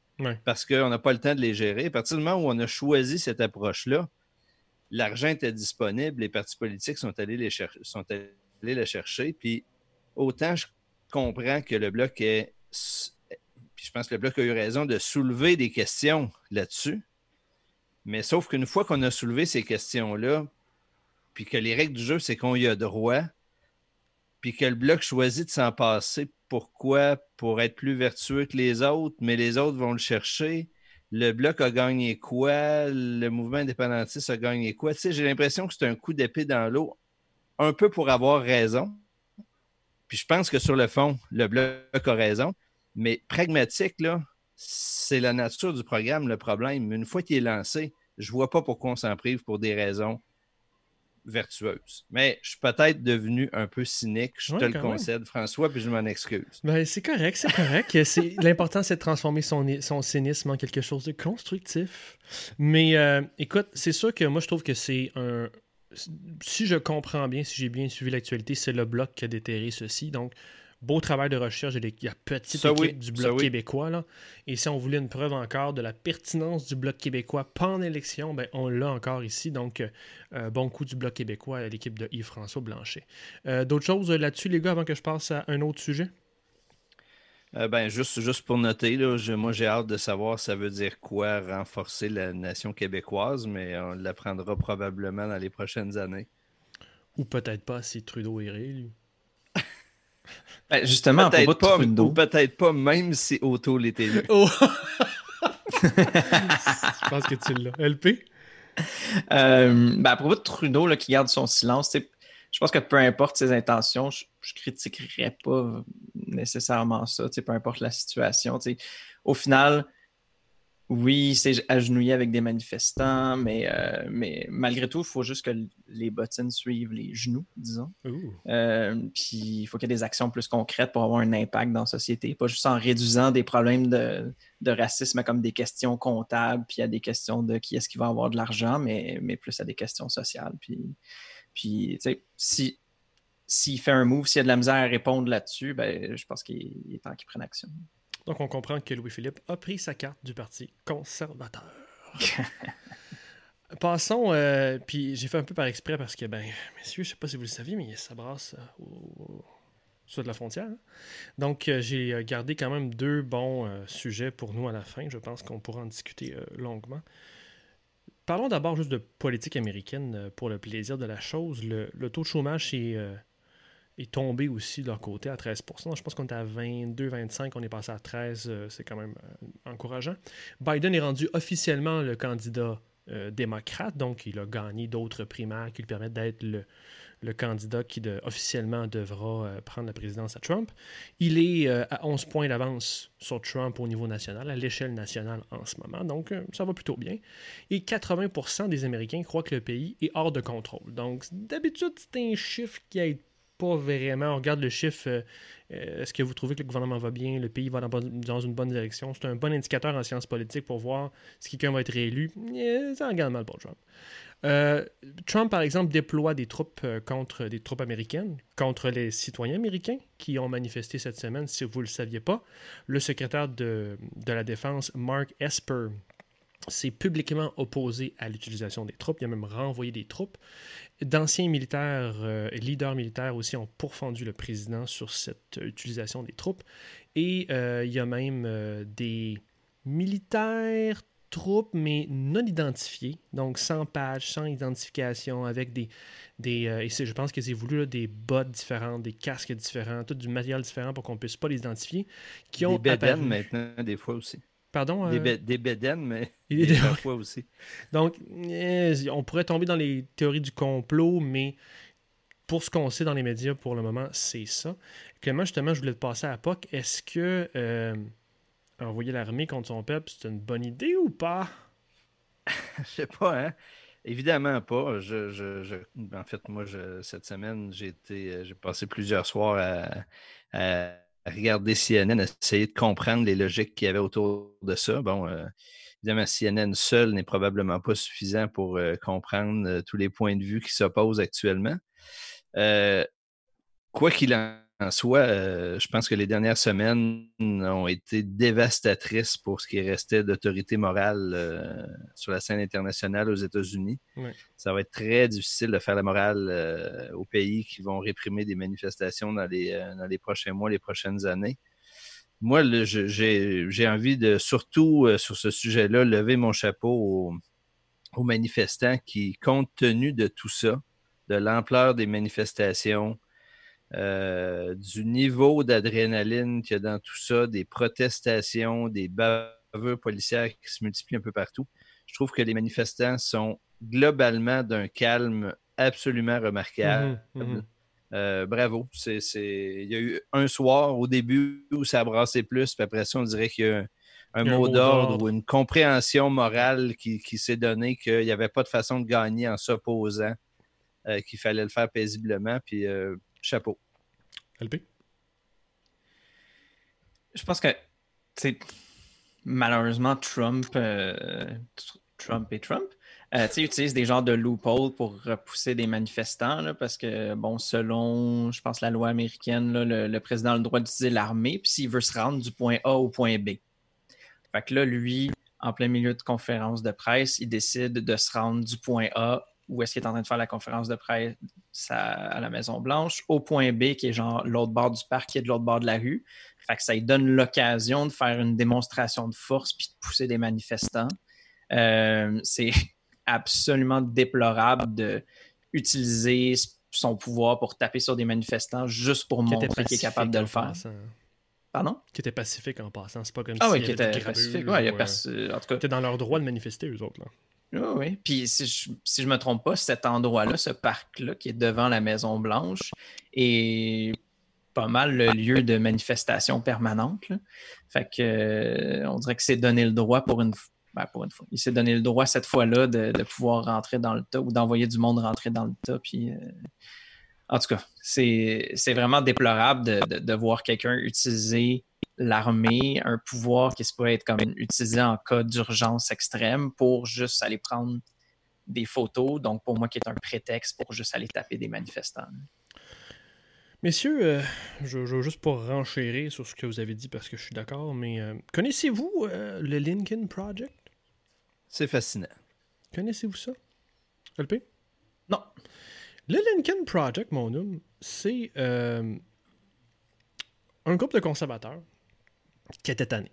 parce qu'on n'a pas le temps de les gérer. À partir du moment où on a choisi cette approche-là, l'argent était disponible, les partis politiques sont allés les, sont allés le chercher, puis autant je comprends que le Bloc est. Puis je pense que le Bloc a eu raison de soulever des questions là-dessus. Mais sauf qu'une fois qu'on a soulevé ces questions-là, puis que les règles du jeu, c'est qu'on y a droit, puis que le bloc choisit de s'en passer pourquoi, pour être plus vertueux que les autres, mais les autres vont le chercher. Le bloc a gagné quoi? Le mouvement indépendantiste a gagné quoi? Tu sais, j'ai l'impression que c'est un coup d'épée dans l'eau, un peu pour avoir raison. Puis je pense que sur le fond, le bloc a raison. Mais pragmatique, là, c'est la nature du programme le problème. Une fois qu'il est lancé, je ne vois pas pourquoi on s'en prive pour des raisons vertueuses. Mais je suis peut-être devenu un peu cynique, je te le concède, François, puis je m'en excuse. Ben, c'est correct, c'est correct. L'important, c'est de transformer son, son, cynisme en quelque chose de constructif. Mais euh, écoute, c'est sûr que moi, je trouve que c'est un. Si je comprends bien, si j'ai bien suivi l'actualité, c'est le bloc qui a déterré ceci. Donc, Beau travail de recherche il y a petite équipe du Bloc québécois. Là. Et si on voulait une preuve encore de la pertinence du Bloc québécois pendant l'élection, ben, on l'a encore ici. Donc, euh, bon coup du Bloc québécois à l'équipe de Yves-François Blanchet. Euh, d'autres choses là-dessus, les gars, avant que je passe à un autre sujet? Euh, ben, juste, juste pour noter, là, moi j'ai hâte de savoir ça veut dire quoi renforcer la nation québécoise, mais on l'apprendra probablement dans les prochaines années. Ou peut-être pas si Trudeau est réélu. Ben, justement, peut-être pas, ou peut-être pas, même si Auto l'était lu. Oh. Je pense que tu l'as. LP? Euh, ben, à propos de Trudeau là, qui garde son silence, je pense que peu importe ses intentions, je, ne critiquerais pas nécessairement ça, peu importe la situation. Au final, oui, c'est agenouillé avec des manifestants, mais, euh, mais malgré tout, il faut juste que les bottines suivent les genoux, disons. Euh, puis il faut qu'il y ait des actions plus concrètes pour avoir un impact dans la société, pas juste en réduisant des problèmes de, racisme comme des questions comptables, puis à des questions de qui est-ce qui va avoir de l'argent, mais, mais plus à des questions sociales. Puis, puis tu sais, si s'il fait un move, s'il y a de la misère à répondre là-dessus, ben, je pense qu'il est temps qu'il prenne action. Donc, on comprend que Louis-Philippe a pris sa carte du Parti conservateur. Passons, euh, puis j'ai fait un peu par exprès parce que, ben, messieurs, je sais pas si vous le saviez, mais ça brasse euh, au, de la frontière. Hein. Donc, euh, j'ai gardé quand même deux bons sujets pour nous à la fin. Je pense qu'on pourra en discuter longuement. Parlons d'abord juste de politique américaine pour le plaisir de la chose. Le, le taux de chômage est est tombé aussi de leur côté à 13% Je pense qu'on était à 22-25, on est passé à 13, euh, c'est quand même euh, encourageant. Biden est rendu officiellement le candidat euh, démocrate, donc il a gagné d'autres primaires qui lui permettent d'être le, candidat qui officiellement devra prendre la présidence à Trump. Il est à 11 points d'avance sur Trump au niveau national, à l'échelle nationale en ce moment, donc ça va plutôt bien. Et 80% des Américains croient que le pays est hors de contrôle. Donc d'habitude, c'est un chiffre qui a pas vraiment. On regarde le chiffre. Euh, euh, est-ce que vous trouvez que le gouvernement va bien, le pays va dans, une bonne direction? C'est un bon indicateur en sciences politiques pour voir si quelqu'un va être réélu. ça regarde mal pour Trump. Euh, Trump, par exemple, déploie des troupes contre des troupes américaines, contre les citoyens américains qui ont manifesté cette semaine, si vous ne le saviez pas. Le secrétaire de la Défense, Mark Esper, s'est publiquement opposé à l'utilisation des troupes. Il a même renvoyé des troupes. D'anciens militaires, euh, leaders militaires aussi ont pourfendu le président sur cette utilisation des troupes. Et euh, il y a même euh, des militaires troupes, mais non identifiés, donc sans page, sans identification, avec des... des et je pense que c'est voulu des bottes différentes, des casques différents, tout du matériel différent pour qu'on ne puisse pas les identifier. Qui ont des maintenant, des fois aussi. Pardon? Des, euh, bédaines, mais des fois aussi. Donc, eh, on pourrait tomber dans les théories du complot, mais pour ce qu'on sait dans les médias pour le moment, c'est ça. Clément, justement, je voulais te passer à POC. Est-ce que euh, envoyer l'armée contre son peuple, c'est une bonne idée ou pas? je sais pas, hein? Évidemment pas. Je, en fait, moi, cette semaine, j'ai passé plusieurs soirs à regarder CNN, essayer de comprendre les logiques qu'il y avait autour de ça. Bon, euh, évidemment, CNN seul n'est probablement pas suffisant pour euh, comprendre euh, tous les points de vue qui s'opposent actuellement. quoi qu'il en en soi, euh, je pense que les dernières semaines ont été dévastatrices pour ce qui restait d'autorité morale euh, sur la scène internationale aux États-Unis. Ça va être très difficile de faire la morale euh, aux pays qui vont réprimer des manifestations dans les, dans les prochains mois, les prochaines années. Moi, j'ai envie de, surtout sur ce sujet-là, lever mon chapeau aux manifestants qui, compte tenu de tout ça, de l'ampleur des manifestations, euh, du niveau d'adrénaline qu'il y a dans tout ça, des protestations, des bavures policières qui se multiplient un peu partout. Je trouve que les manifestants sont globalement d'un calme absolument remarquable. Mhm, mhm. Euh, bravo. C'est, Il y a eu un soir au début où ça a brassé plus, puis après ça, on dirait qu'il y a un, mot, d'ordre ou une compréhension morale qui, s'est donnée qu'il n'y avait pas de façon de gagner en s'opposant, euh, qu'il fallait le faire paisiblement, puis euh, chapeau. LP? Je pense que, malheureusement, Trump, Trump et Trump, euh, tu utilise des genres de loopholes pour repousser des manifestants parce que, bon, selon, je pense, la loi américaine, le, président a le droit d'utiliser l'armée, puis s'il veut se rendre du point A au point B. Fait que là, lui, en plein milieu de conférence de presse, il décide de se rendre du point A, où est-ce qu'il est en train de faire la conférence de presse à la Maison-Blanche, au point B, qui est genre l'autre bord du parc, qui est de l'autre bord de la rue. Fait que ça lui donne l'occasion de faire une démonstration de force puis de pousser des manifestants. Euh, c'est absolument déplorable d'utiliser son pouvoir pour taper sur des manifestants juste pour montrer qu'il est capable de le faire. Pardon? Qui était pacifique en passant. C'est pas comme ah, oui, qui était pacifique. Ouais, y a euh, en tout cas. dans leur droit de manifester, eux autres. Là. Oui, oui. Puis si je, me trompe pas, cet endroit-là, ce parc-là qui est devant la Maison-Blanche, est pas mal le lieu de manifestation permanente. Fait que euh, on dirait que c'est donner le droit pour une ben, pour une fois. Il s'est donné le droit cette fois-là de, pouvoir rentrer dans le tas ou d'envoyer du monde rentrer dans le tas. Puis, euh, En tout cas, c'est vraiment déplorable de, voir quelqu'un utiliser l'armée, un pouvoir qui se pourrait être comme utilisé en cas d'urgence extrême pour juste aller prendre des photos. Donc, pour moi, qui est un prétexte pour juste aller taper des manifestants. Messieurs, euh, je, je, juste pour renchérir sur ce que vous avez dit parce que je suis d'accord, mais euh, connaissez-vous le Lincoln Project? C'est fascinant. Connaissez-vous ça? LP? Non. Le Lincoln Project, mon homme, c'est euh, un groupe de conservateurs qui était tanné.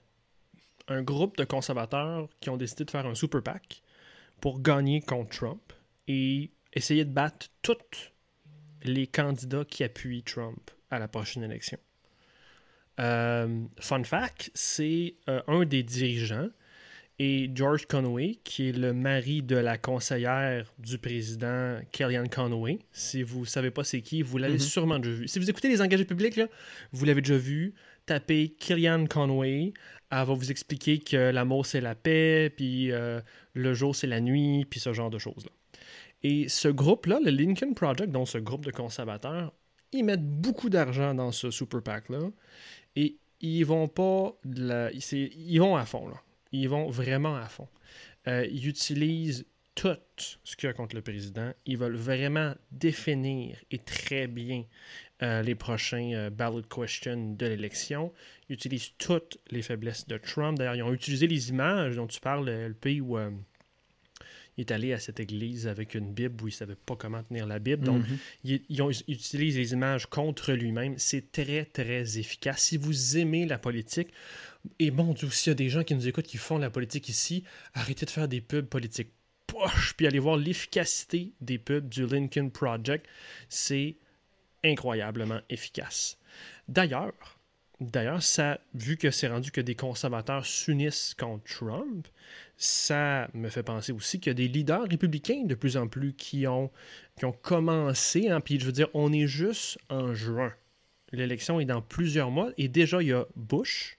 Un groupe de conservateurs qui ont décidé de faire un super PAC pour gagner contre Trump et essayer de battre tous les candidats qui appuient Trump à la prochaine élection. Euh, fun fact, c'est euh, un des dirigeants et George Conway, qui est le mari de la conseillère du président Kellyanne Conway. Si vous ne savez pas c'est qui, vous l'avez mhm. sûrement déjà vu. Si vous écoutez les engagés publics, là, vous l'avez déjà vu. Tapez Kellyanne Conway. Elle va vous expliquer que l'amour, c'est la paix, puis euh, le jour, c'est la nuit, puis ce genre de choses-là. Et ce groupe-là, le Lincoln Project, dont ce groupe de conservateurs, ils mettent beaucoup d'argent dans ce super PAC-là. Et ils vont pas... Ils vont à fond, là ils vont vraiment à fond. Euh, ils utilisent tout ce qu'il y a contre le président. Ils veulent vraiment définir et très bien euh, les prochains euh, ballot questions de l'élection. Ils utilisent toutes les faiblesses de Trump. D'ailleurs, ils ont utilisé les images dont tu parles, le pays où il est allé à cette église avec une Bible où il ne savait pas comment tenir la Bible. Donc, mm-hmm. ils, utilisent les images contre lui-même. C'est très, très efficace. Si vous aimez la politique, et bon Dieu, s'il y a des gens qui nous écoutent qui font la politique ici, arrêtez de faire des pubs politiques poche, puis allez voir l'efficacité des pubs du Lincoln Project. C'est incroyablement efficace. D'ailleurs, D'ailleurs, ça, vu que c'est rendu que des conservateurs s'unissent contre Trump, ça me fait penser aussi qu'il y a des leaders républicains de plus en plus qui ont, qui ont commencé. Hein, puis je veux dire, on est juste en juin. L'élection est dans plusieurs mois et déjà il y a Bush,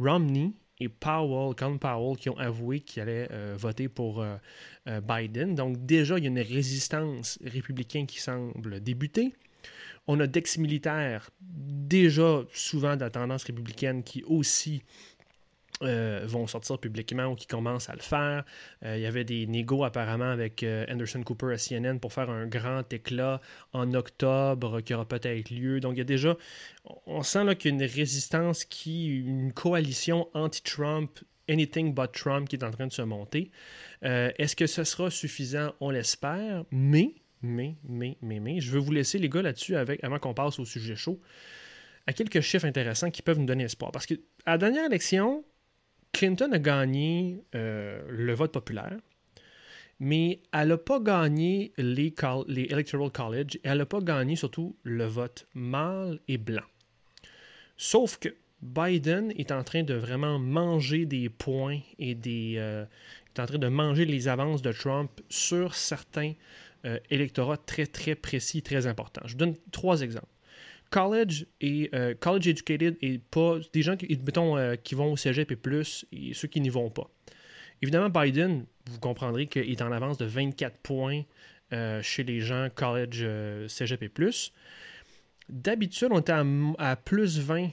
Romney et Powell, Colin Powell, qui ont avoué qu'ils allaient euh, voter pour euh, euh, Biden. Donc déjà, il y a une résistance républicaine qui semble débuter. On a d'ex-militaires, déjà souvent de la tendance républicaine, qui aussi euh, vont sortir publiquement ou qui commencent à le faire. Euh, il y avait des négos apparemment avec euh, Anderson Cooper à CNN pour faire un grand éclat en octobre qui aura peut-être lieu. Donc il y a déjà, on sent qu'il y a une résistance qui, une coalition anti-Trump, anything but Trump qui est en train de se monter. Est-ce que ce sera suffisant? On l'espère, mais mais, mais, mais, mais, je veux vous laisser les gars là-dessus avec, avant qu'on passe au sujet chaud, à quelques chiffres intéressants qui peuvent nous donner espoir. Parce que à la dernière élection, Clinton a gagné euh, le vote populaire. mais elle n'a pas gagné les, les Electoral College et elle n'a pas gagné surtout le vote mâle et blanc. Sauf que Biden est en train de vraiment manger des points et des, euh, est en train de manger les avances de Trump sur certains euh, électorats très très précis, très importants. Je vous donne trois exemples. College et euh, college educated et pas des gens qui, mettons, qui vont au cégep et plus et ceux qui n'y vont pas. Évidemment, Biden, vous comprendrez qu'il est en avance de 24 points chez les gens college, cégep et plus. D'habitude, on était à, plus 20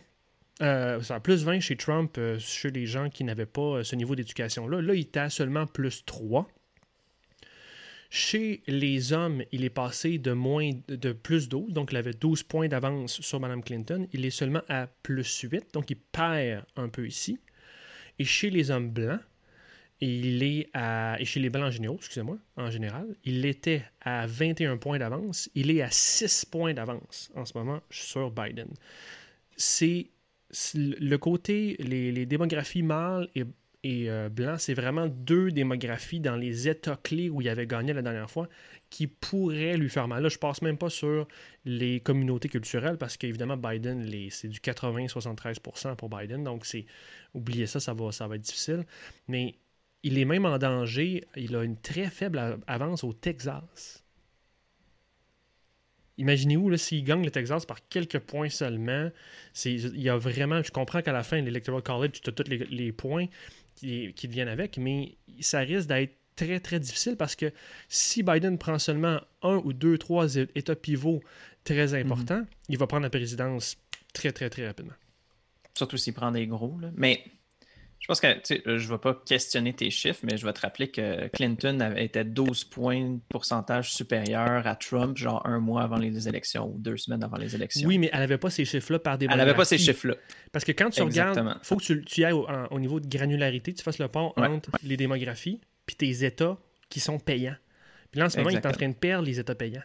euh, plus 20 chez Trump, euh, chez les gens qui n'avaient pas euh, ce niveau d'éducation-là. Là, il était à seulement plus 3. Chez les hommes, il est passé de moins de plus 12, donc il avait 12 points d'avance sur Mme Clinton. Il est seulement à plus 8, donc il perd un peu ici. Et chez les hommes blancs, il est à. Et chez les blancs en généraux, excusez-moi, en général, il était à 21 points d'avance. Il est à 6 points d'avance en ce moment sur Biden. C'est le côté, les, démographies mâles et, et euh, blancs, c'est vraiment deux démographies dans les états clés où il avait gagné la dernière fois qui pourraient lui faire mal. Là, je passe même pas sur les communautés culturelles parce qu'évidemment, Biden, c'est du 80-73% pour Biden. Donc, c'est oubliez ça, ça ça va être difficile. Mais il est même en danger. Il a une très faible avance au Texas. Imaginez-vous s'il gagne le Texas par quelques points seulement. Il y a vraiment. Je comprends qu'à la fin, l'Electoral College, tu as tous les, points qui, qui viennent avec, mais ça risque d'être très, très difficile parce que si Biden prend seulement un ou deux, trois États pivots très importants, mhm. il va prendre la présidence très, très, très rapidement. Surtout s'il prend des gros. Mais je pense que euh, je ne vais pas questionner tes chiffres, mais je vais te rappeler que Clinton avait été 12 points de pourcentage supérieur à Trump, genre un mois avant les élections ou deux semaines avant les élections. Oui, mais elle n'avait pas ces chiffres-là par des Elle n'avait pas ces chiffres-là. Parce que quand tu regardes, il faut que tu, tu ailles au, niveau de granularité, tu fasses le pont entre les démographies puis tes États qui sont payants. Puis là, en ce moment, il est en train de perdre les États payants.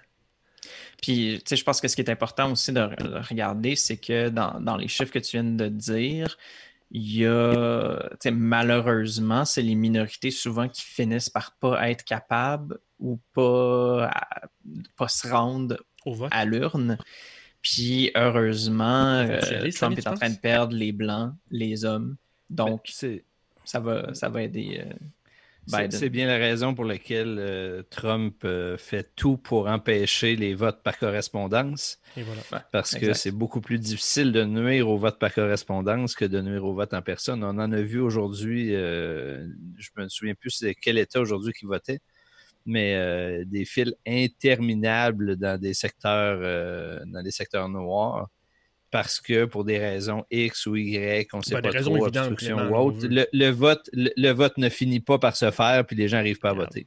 Puis, tu sais, je pense que ce qui est important aussi de regarder, c'est que dans, dans, les chiffres que tu viens de dire, il y a, malheureusement, c'est les minorités souvent qui finissent par pas être capables ou pas, pas se rendre à l'urne. Puis heureusement, euh, Trump est en train de perdre les blancs, les hommes. Donc, ça va, ça va aider. Euh, c'est bien la raison pour laquelle euh, Trump euh, fait tout pour empêcher les votes par correspondance. parce que c'est beaucoup plus difficile de nuire au vote par correspondance que de nuire au vote en personne. On en a vu aujourd'hui, euh, je me souviens plus de quel État aujourd'hui qui votait, mais des files interminables dans des secteurs, dans des secteurs noirs parce que pour des raisons X ou Y, on ne sait ben, pas trop, obstruction ou autre, le, vote, le, vote ne finit pas par se faire, puis les gens n'arrivent pas à voter.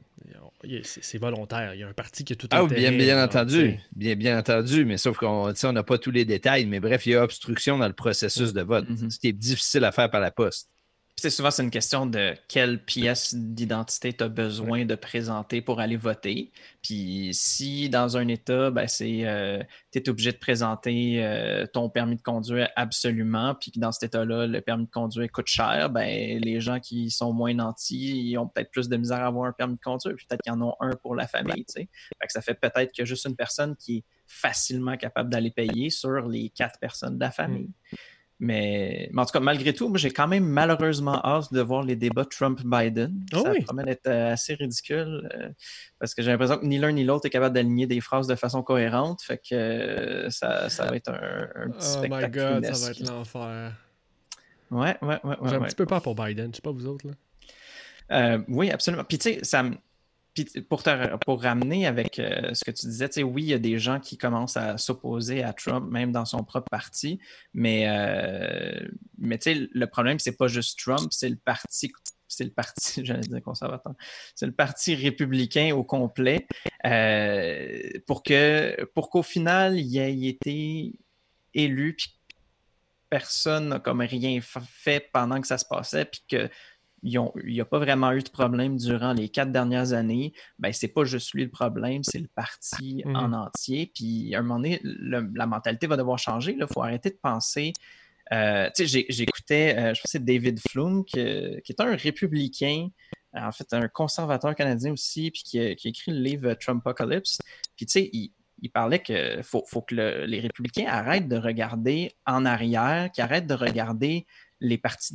C'est volontaire. Il y a un parti qui a tout Ah, bien, bien entendu. Bien, bien entendu, mais sauf qu'on n'a pas tous les détails. Mais bref, il y a obstruction dans le processus de vote, mm-hmm. ce qui est difficile à faire par la poste. Souvent c'est une question de quelle pièce d'identité tu as besoin de présenter pour aller voter. Puis si dans un État, ben, c'est euh, tu es obligé de présenter euh, ton permis de conduire absolument, puis que dans cet État-là, le permis de conduire coûte cher, ben, les gens qui sont moins nantis, ils ont peut-être plus de misère à avoir un permis de conduire, puis peut-être qu'ils en ont un pour la famille. Ça fait peut-être que juste une personne qui est facilement capable d'aller payer sur les quatre personnes de la famille. Mm. Mais, en tout cas, malgré tout, moi, j'ai quand même malheureusement hâte de voir les débats Trump-Biden. Ah ça promet d'être euh, assez ridicule euh, parce que j'ai l'impression que ni l'un ni l'autre est capable d'aligner des phrases de façon cohérente. Fait que euh, ça, ça, va être un, petit oh spectacle. Oh my god, ça va être l'enfer. Ouais, ouais, ouais. J'ai un petit peu peur pour Biden, je sais pas vous autres. Là. oui, absolument. Puis tu sais, ça me puis pour, ramener avec euh, ce que tu disais, oui, il y a des gens qui commencent à s'opposer à Trump, même dans son propre parti, mais, euh, mais le problème, c'est pas juste Trump, c'est le parti c'est le parti, j'allais dire conservateur, c'est le parti républicain au complet, euh, pour pour qu'au final, il ait été élu, puis personne n'a comme rien fait pendant que ça se passait, puis que il n'y a pas vraiment eu de problème durant les quatre dernières années, ben, c'est pas juste lui le problème, c'est le parti mhm. en entier. Puis à un moment donné, la mentalité va devoir changer. Il faut arrêter de penser. Euh, j'écoutais, euh, je pense que c'est David Flum, qui, est un républicain en fait, un conservateur canadien aussi, puis qui a, écrit le livre Trumpocalypse. Puis, tu sais, il, parlait qu'il faut, que les républicains arrêtent de regarder en arrière, qu'ils arrêtent de regarder les parties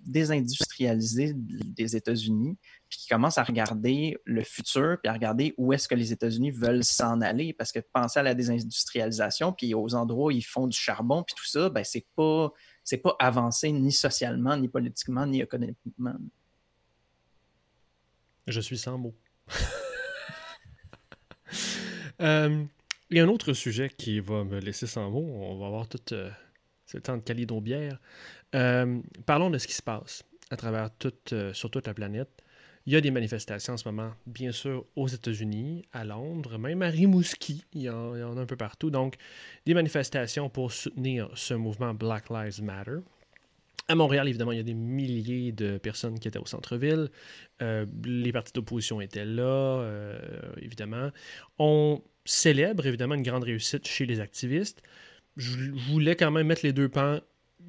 désindustrialisées des États-Unis, puis qui commencent à regarder le futur, puis à regarder où est-ce que les États-Unis veulent s'en aller. Parce que penser à la désindustrialisation, puis aux endroits où ils font du charbon, puis tout ça, ben c'est pas c'est pas avancé ni socialement, ni politiquement, ni économiquement. Je suis sans mots. Euh, il y a un autre sujet qui va me laisser sans mots. On va avoir tout euh, ce temps de caler bière. Euh, parlons de ce qui se passe à travers toute, sur toute la planète. Il y a des manifestations en ce moment, bien sûr, aux États-Unis, à Londres, même à Rimouski, il y, en, a un peu partout. Donc, des manifestations pour soutenir ce mouvement Black Lives Matter. À Montréal, évidemment, il y a des milliers de personnes qui étaient au centre-ville. Euh, les partis d'opposition étaient là, euh, évidemment. On célèbre, évidemment, une grande réussite chez les activistes. Je voulais quand même mettre les deux pans.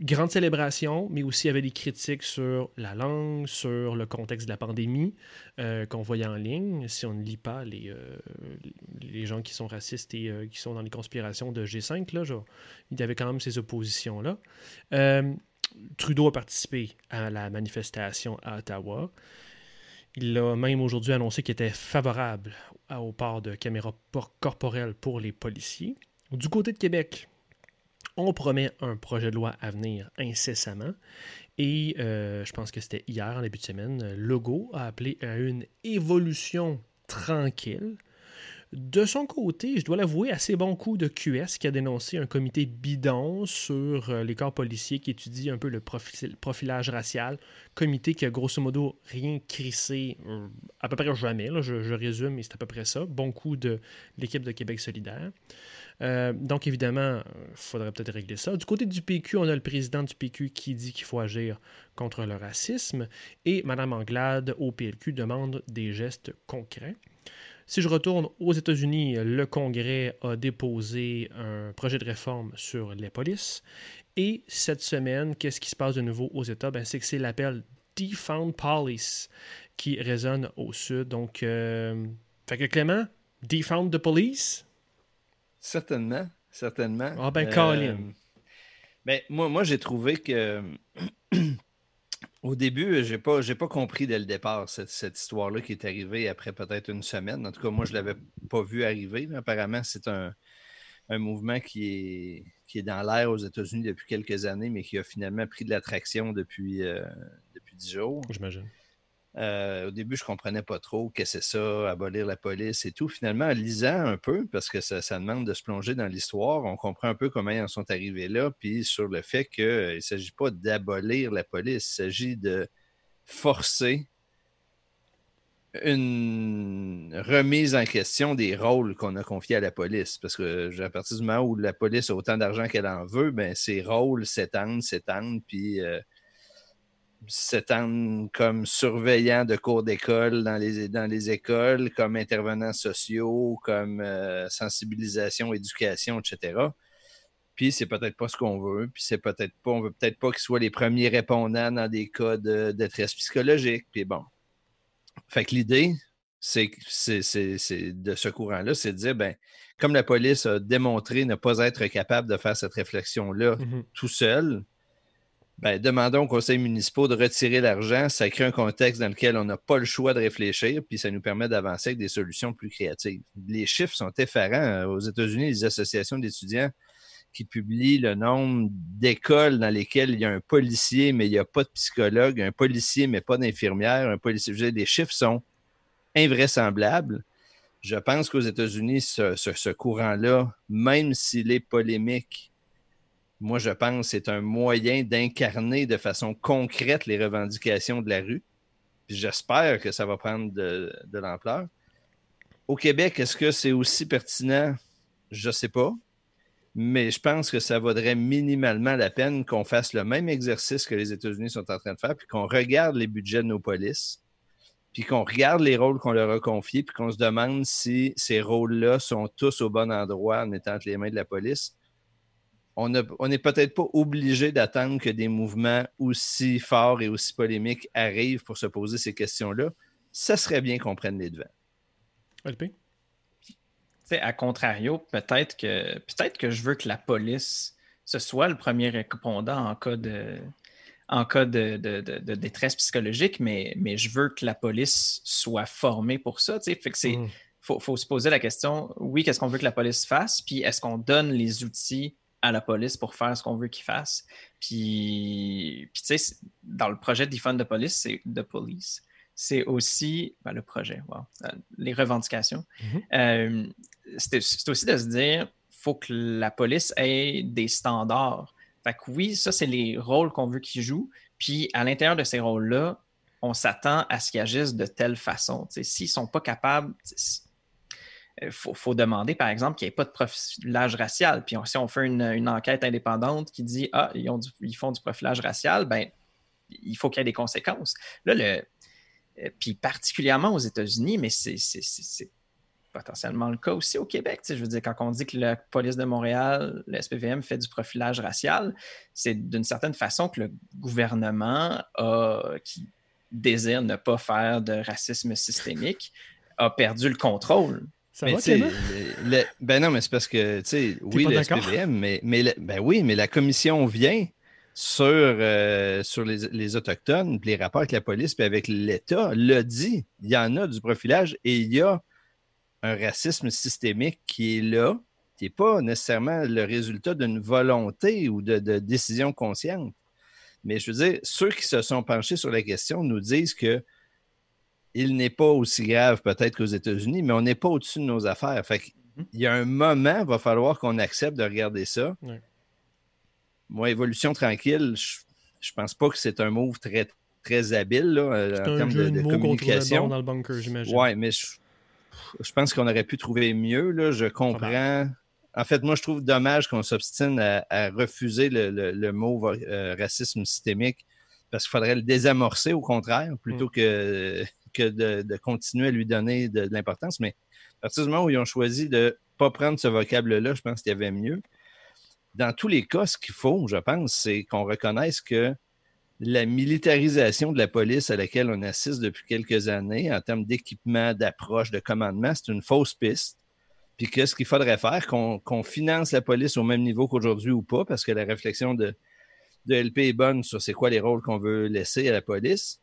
Grande célébration, mais aussi avait des critiques sur la langue, sur le contexte de la pandémie euh, qu'on voyait en ligne. Si on ne lit pas les, les gens qui sont racistes et qui sont dans les conspirations de G5, là, il y avait quand même ces oppositions-là. Trudeau a participé à la manifestation à Ottawa. Il a même aujourd'hui annoncé qu'il était favorable au port de caméras corporelles pour les policiers. Du côté de Québec, on promet un projet de loi à venir incessamment. Et euh, je pense que c'était hier, en début de semaine, Legault a appelé à une évolution tranquille de son côté, je dois l'avouer, assez bon coup de QS qui a dénoncé un comité bidon sur euh, les corps policiers qui étudie un peu le profilage racial. Comité qui a grosso modo rien crissé euh, à peu près jamais. je, résume, mais c'est à peu près ça. Bon coup de l'équipe de Québec solidaire. Euh, donc évidemment, il faudrait peut-être régler ça. Du côté du PQ, on a le président du PQ qui dit qu'il faut agir contre le racisme et Mme Anglade au PLQ demande des gestes concrets. Si je retourne aux États-Unis, le Congrès a déposé un projet de réforme sur les polices. Et cette semaine, qu'est-ce qui se passe de nouveau aux États? Ben, c'est que c'est l'appel Defund Police qui résonne au sud. Donc, euh, fait que Clément, Defund the Police? Certainement, certainement. Ah ben, Colin. Euh, ben, moi, moi j'ai trouvé que Au début, j'ai pas, pas compris dès le départ cette, histoire-là qui est arrivée après peut-être une semaine. En tout cas, moi, je ne l'avais pas vu arriver. apparemment, c'est un, mouvement qui est, qui est dans l'air aux États-Unis depuis quelques années, mais qui a finalement pris de l'attraction depuis, euh, depuis dix jours. J'imagine. Euh, au début, je ne comprenais pas trop que c'est ça, abolir la police et tout. Finalement, en lisant un peu, parce que ça, demande de se plonger dans l'histoire, on comprend un peu comment ils en sont arrivés là, puis sur le fait qu'il ne s'agit pas d'abolir la police, il s'agit de forcer une remise en question des rôles qu'on a confiés à la police. Parce que à partir du moment où la police a autant d'argent qu'elle en veut, ben, ses rôles s'étendent, s'étendent, puis euh, s'étendre comme surveillant de cours d'école dans les, dans les écoles, comme intervenants sociaux, comme euh, sensibilisation, éducation, etc. Puis c'est peut-être pas ce qu'on veut, puis c'est peut-être pas, on veut peut-être pas qu'ils soient les premiers répondants dans des cas de détresse psychologique. Puis bon. Fait que l'idée, c'est, de ce courant-là, c'est de dire, ben, comme la police a démontré ne pas être capable de faire cette réflexion-là mm-hmm. tout seul, ben, demandons aux conseils municipaux de retirer l'argent. Ça crée un contexte dans lequel on n'a pas le choix de réfléchir, puis ça nous permet d'avancer avec des solutions plus créatives. Les chiffres sont effarants. Aux États-Unis, les associations d'étudiants qui publient le nombre d'écoles dans lesquelles il y a un policier, mais il n'y a pas de psychologue, un policier, mais pas d'infirmière, un policier. Les chiffres sont invraisemblables. Je pense qu'aux États-Unis, ce courant-là, même s'il est polémique, moi, je pense c'est un moyen d'incarner de façon concrète les revendications de la rue. J'espère que ça va prendre de, l'ampleur. Au Québec, est-ce que c'est aussi pertinent? Je ne sais pas. Mais je pense que ça vaudrait minimalement la peine qu'on fasse le même exercice que les États-Unis sont en train de faire, puis qu'on regarde les budgets de nos polices, puis qu'on regarde les rôles qu'on leur a confiés, puis qu'on se demande si ces rôles-là sont tous au bon endroit en étant entre les mains de la police on n'est peut-être pas obligé d'attendre que des mouvements aussi forts et aussi polémiques arrivent pour se poser ces questions-là. Ça serait bien qu'on prenne les devants. LP? à contrario, peut-être que peut-être que je veux que la police ce soit le premier répondant en cas de en cas de, détresse psychologique, mais, mais je veux que la police soit formée pour ça. Fait que c'est. Mm. Faut, se poser la question, oui, qu'est-ce qu'on veut que la police fasse, puis est-ce qu'on donne les outils à la police pour faire ce qu'on veut qu'ils fassent. Puis, puis tu sais, dans le projet Defund de police, c'est de police, c'est aussi ben, le projet, euh, les revendications. Mm-hmm. Euh, c'est aussi de se dire, faut que la police ait des standards. Fait que oui, ça, c'est les rôles qu'on veut qu'ils jouent. Puis à l'intérieur de ces rôles-là, on s'attend à ce qu'ils agissent de telle façon. S'ils ne sont pas capables, il euh, faut, demander, par exemple, qu'il n'y ait pas de profilage racial. Puis si on fait une, enquête indépendante qui dit Ah, ils, ont ils font du profilage racial, ben il faut qu'il y ait des conséquences. Là, euh, puis particulièrement aux États-Unis, mais c'est potentiellement le cas aussi au Québec. je veux dire, quand on dit que la police de Montréal, le SPVM fait du profilage racial, c'est d'une certaine façon que le gouvernement qui désire ne pas faire de racisme systémique a perdu le contrôle. Ça va, ben non, mais c'est parce que, tu sais, oui, le SPVM, mais, mais ben oui, mais la commission vient sur, euh, sur les, les, Autochtones, les rapports avec la police, puis avec l'État, l'a dit. Il y en a du profilage et il y a un racisme systémique qui est là, qui n'est pas nécessairement le résultat d'une volonté ou de, décision consciente. Mais je veux dire, ceux qui se sont penchés sur la question nous disent que il n'est pas aussi grave peut-être qu'aux États-Unis, mais on n'est pas au-dessus de nos affaires. Fait mhm. il y a un moment, il va falloir qu'on accepte de regarder ça. Moi, évolution tranquille, je, ne pense pas que c'est un move très, très habile là, en termes de, de communication. dans le bunker, j'imagine. Oui, mais je, je pense qu'on aurait pu trouver mieux. Là. Je comprends. En fait, moi, je trouve dommage qu'on s'obstine à, refuser le, mot euh, racisme systémique parce qu'il faudrait le désamorcer au contraire plutôt mm. que, que de, continuer à lui donner de, l'importance. Mais à partir du moment où ils ont choisi de ne pas prendre ce vocable-là, je pense qu'il y avait mieux. Dans tous les cas, ce qu'il faut, je pense, c'est qu'on reconnaisse que la militarisation de la police à laquelle on assiste depuis quelques années en termes d'équipement, d'approche, de commandement, c'est une fausse piste. Puis qu'est-ce qu'il faudrait faire? Qu'on finance la police au même niveau qu'aujourd'hui ou pas, parce que la réflexion de, de LP est bonne sur c'est quoi les rôles qu'on veut laisser à la police.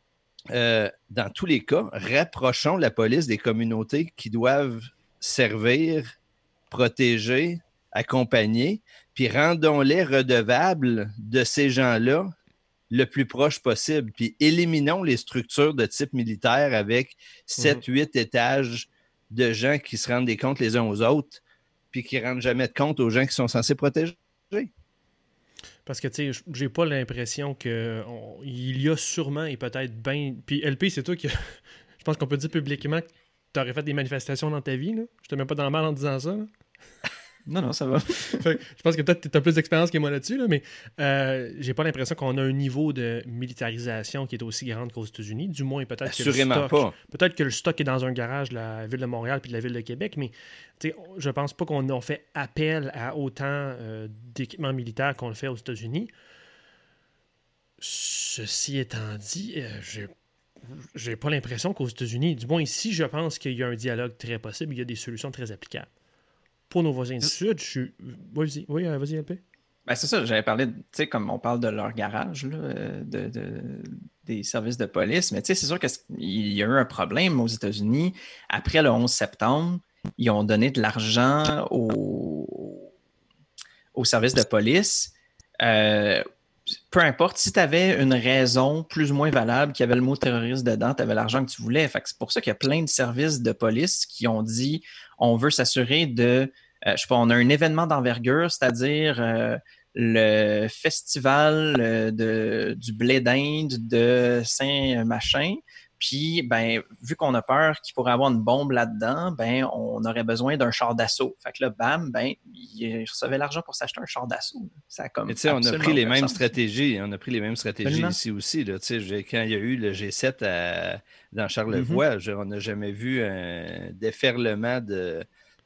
Euh, dans tous les cas, rapprochons la police des communautés qui doivent servir, protéger, accompagner, puis rendons-les redevables de ces gens-là le plus proche possible. Puis éliminons les structures de type militaire avec 7, 8 mhm. étages de gens qui se rendent des comptes les uns aux autres, puis qui ne rendent jamais de compte aux gens qui sont censés protéger. Parce que, tu sais, j'ai pas l'impression qu'il y a sûrement et peut-être bien. Puis LP, c'est toi qui. Je pense qu'on peut dire publiquement que tu aurais fait des manifestations dans ta vie. Là. Je te mets pas dans le mal en disant ça. Non, non, ça va. je pense que peut-être tu as plus d'expérience que moi là-dessus, mais euh, j'ai pas l'impression qu'on a un niveau de militarisation qui est aussi grand qu'aux États-Unis. Du moins, peut-être que le stock. Peut-être que le stock est dans un garage de la ville de Montréal puis de la ville de Québec, mais je pense pas qu'on a fait appel à autant euh, d'équipements militaires qu'on le fait aux États-Unis. Ceci étant dit, euh, j'ai j'ai pas l'impression qu'aux États-Unis, du moins ici, je pense qu'il y a un dialogue très possible, il y a des solutions très applicables pour nos voisins du Sud, je suis. Vas-y, oui, euh, vas-y, LP. Ben, c'est ça, j'avais parlé, tu sais, comme on parle de leur garage, euh, de, des services de police, mais tu sais, c'est sûr qu'il y a eu un problème aux États-Unis. Après le 11 septembre, ils ont donné de l'argent aux, aux services de police. Euh, peu importe, si tu avais une raison plus ou moins valable, qui avait le mot terroriste dedans, tu avais l'argent que tu voulais. c'est pour ça qu'il y a plein de services de police qui ont dit on veut s'assurer de, euh, je sais pas, on a un événement d'envergure, c'est-à-dire euh, le festival euh, du blé d'Inde de Saint-Machin. Puis, ben, vu qu'on a peur qu'il pourrait avoir une bombe là-dedans, ben, on aurait besoin d'un char d'assaut. Fait que là, bam, ben, il recevait l'argent pour s'acheter un char d'assaut. Ça comme. on a pris les mêmes stratégies. On a pris les mêmes stratégies ici aussi. Là. Quand il y a eu le G7 dans Charlevoix, mm-hmm. on n'a jamais vu un déferlement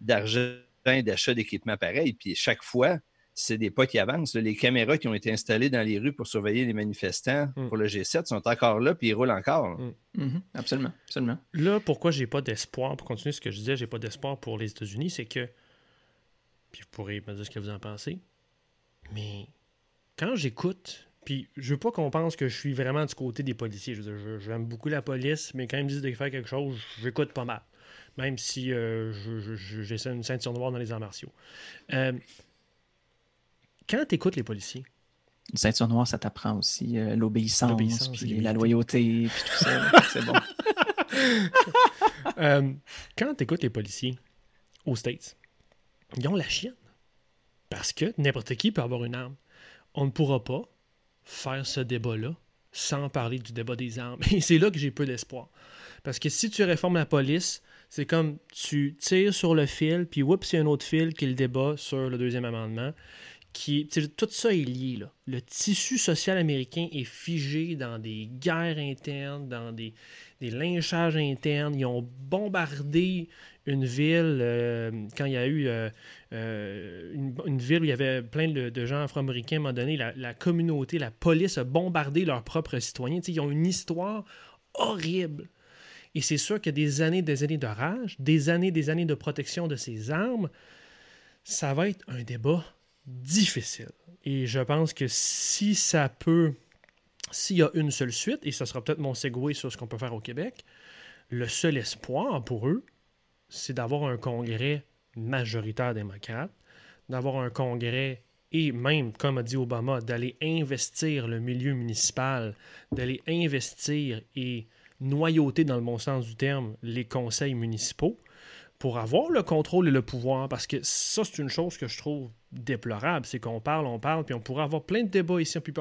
d'argent d'achat d'équipement pareil. Puis chaque fois, c'est des pas qui avancent. Les caméras qui ont été installées dans les rues pour surveiller les manifestants mm. pour le G7 sont encore là, puis ils roulent encore. Mm. Mm-hmm. Absolument, absolument. Là, pourquoi j'ai pas d'espoir, pour continuer ce que je disais, j'ai pas d'espoir pour les États-Unis, c'est que, puis vous pourrez me dire ce que vous en pensez, mais quand j'écoute, puis je veux pas qu'on pense que je suis vraiment du côté des policiers, je j'aime beaucoup la police, mais quand ils me disent de faire quelque chose, j'écoute pas mal même si euh, j'essaie une ceinture noire dans les arts martiaux. Euh, quand tu écoutes les policiers, une ceinture noire, ça t'apprend aussi euh, l'obéissance, puis la loyauté, puis tout ça. c'est bon. euh, quand tu écoutes les policiers aux States, ils ont la chienne. Parce que n'importe qui peut avoir une arme. On ne pourra pas faire ce débat-là sans parler du débat des armes. Et c'est là que j'ai peu d'espoir. Parce que si tu réformes la police, c'est comme tu tires sur le fil, puis oups, c'est un autre fil qui est le débat sur le deuxième amendement tout ça est lié. Là. Le tissu social américain est figé dans des guerres internes, dans des, lynchages internes. Ils ont bombardé une ville euh, quand il y a eu euh, euh, une, ville où il y avait plein de, gens afro-américains à un moment donné. La, communauté, la police a bombardé leurs propres citoyens. ils ont une histoire horrible. Et c'est sûr que des années, des années de rage, des années, des années de protection de ces armes, ça va être un débat difficile. Et je pense que si ça peut, s'il y a une seule suite, et ce sera peut-être mon segway sur ce qu'on peut faire au Québec, le seul espoir pour eux, c'est d'avoir un congrès majoritaire démocrate, d'avoir un congrès et même, comme a dit Obama, d'aller investir le milieu municipal, d'aller investir et noyauter dans le bon sens du terme les conseils municipaux pour avoir le contrôle et le pouvoir, parce que ça, c'est une chose que je trouve déplorable, c'est qu'on parle, on parle, puis on pourrait avoir plein de débats ici, puis,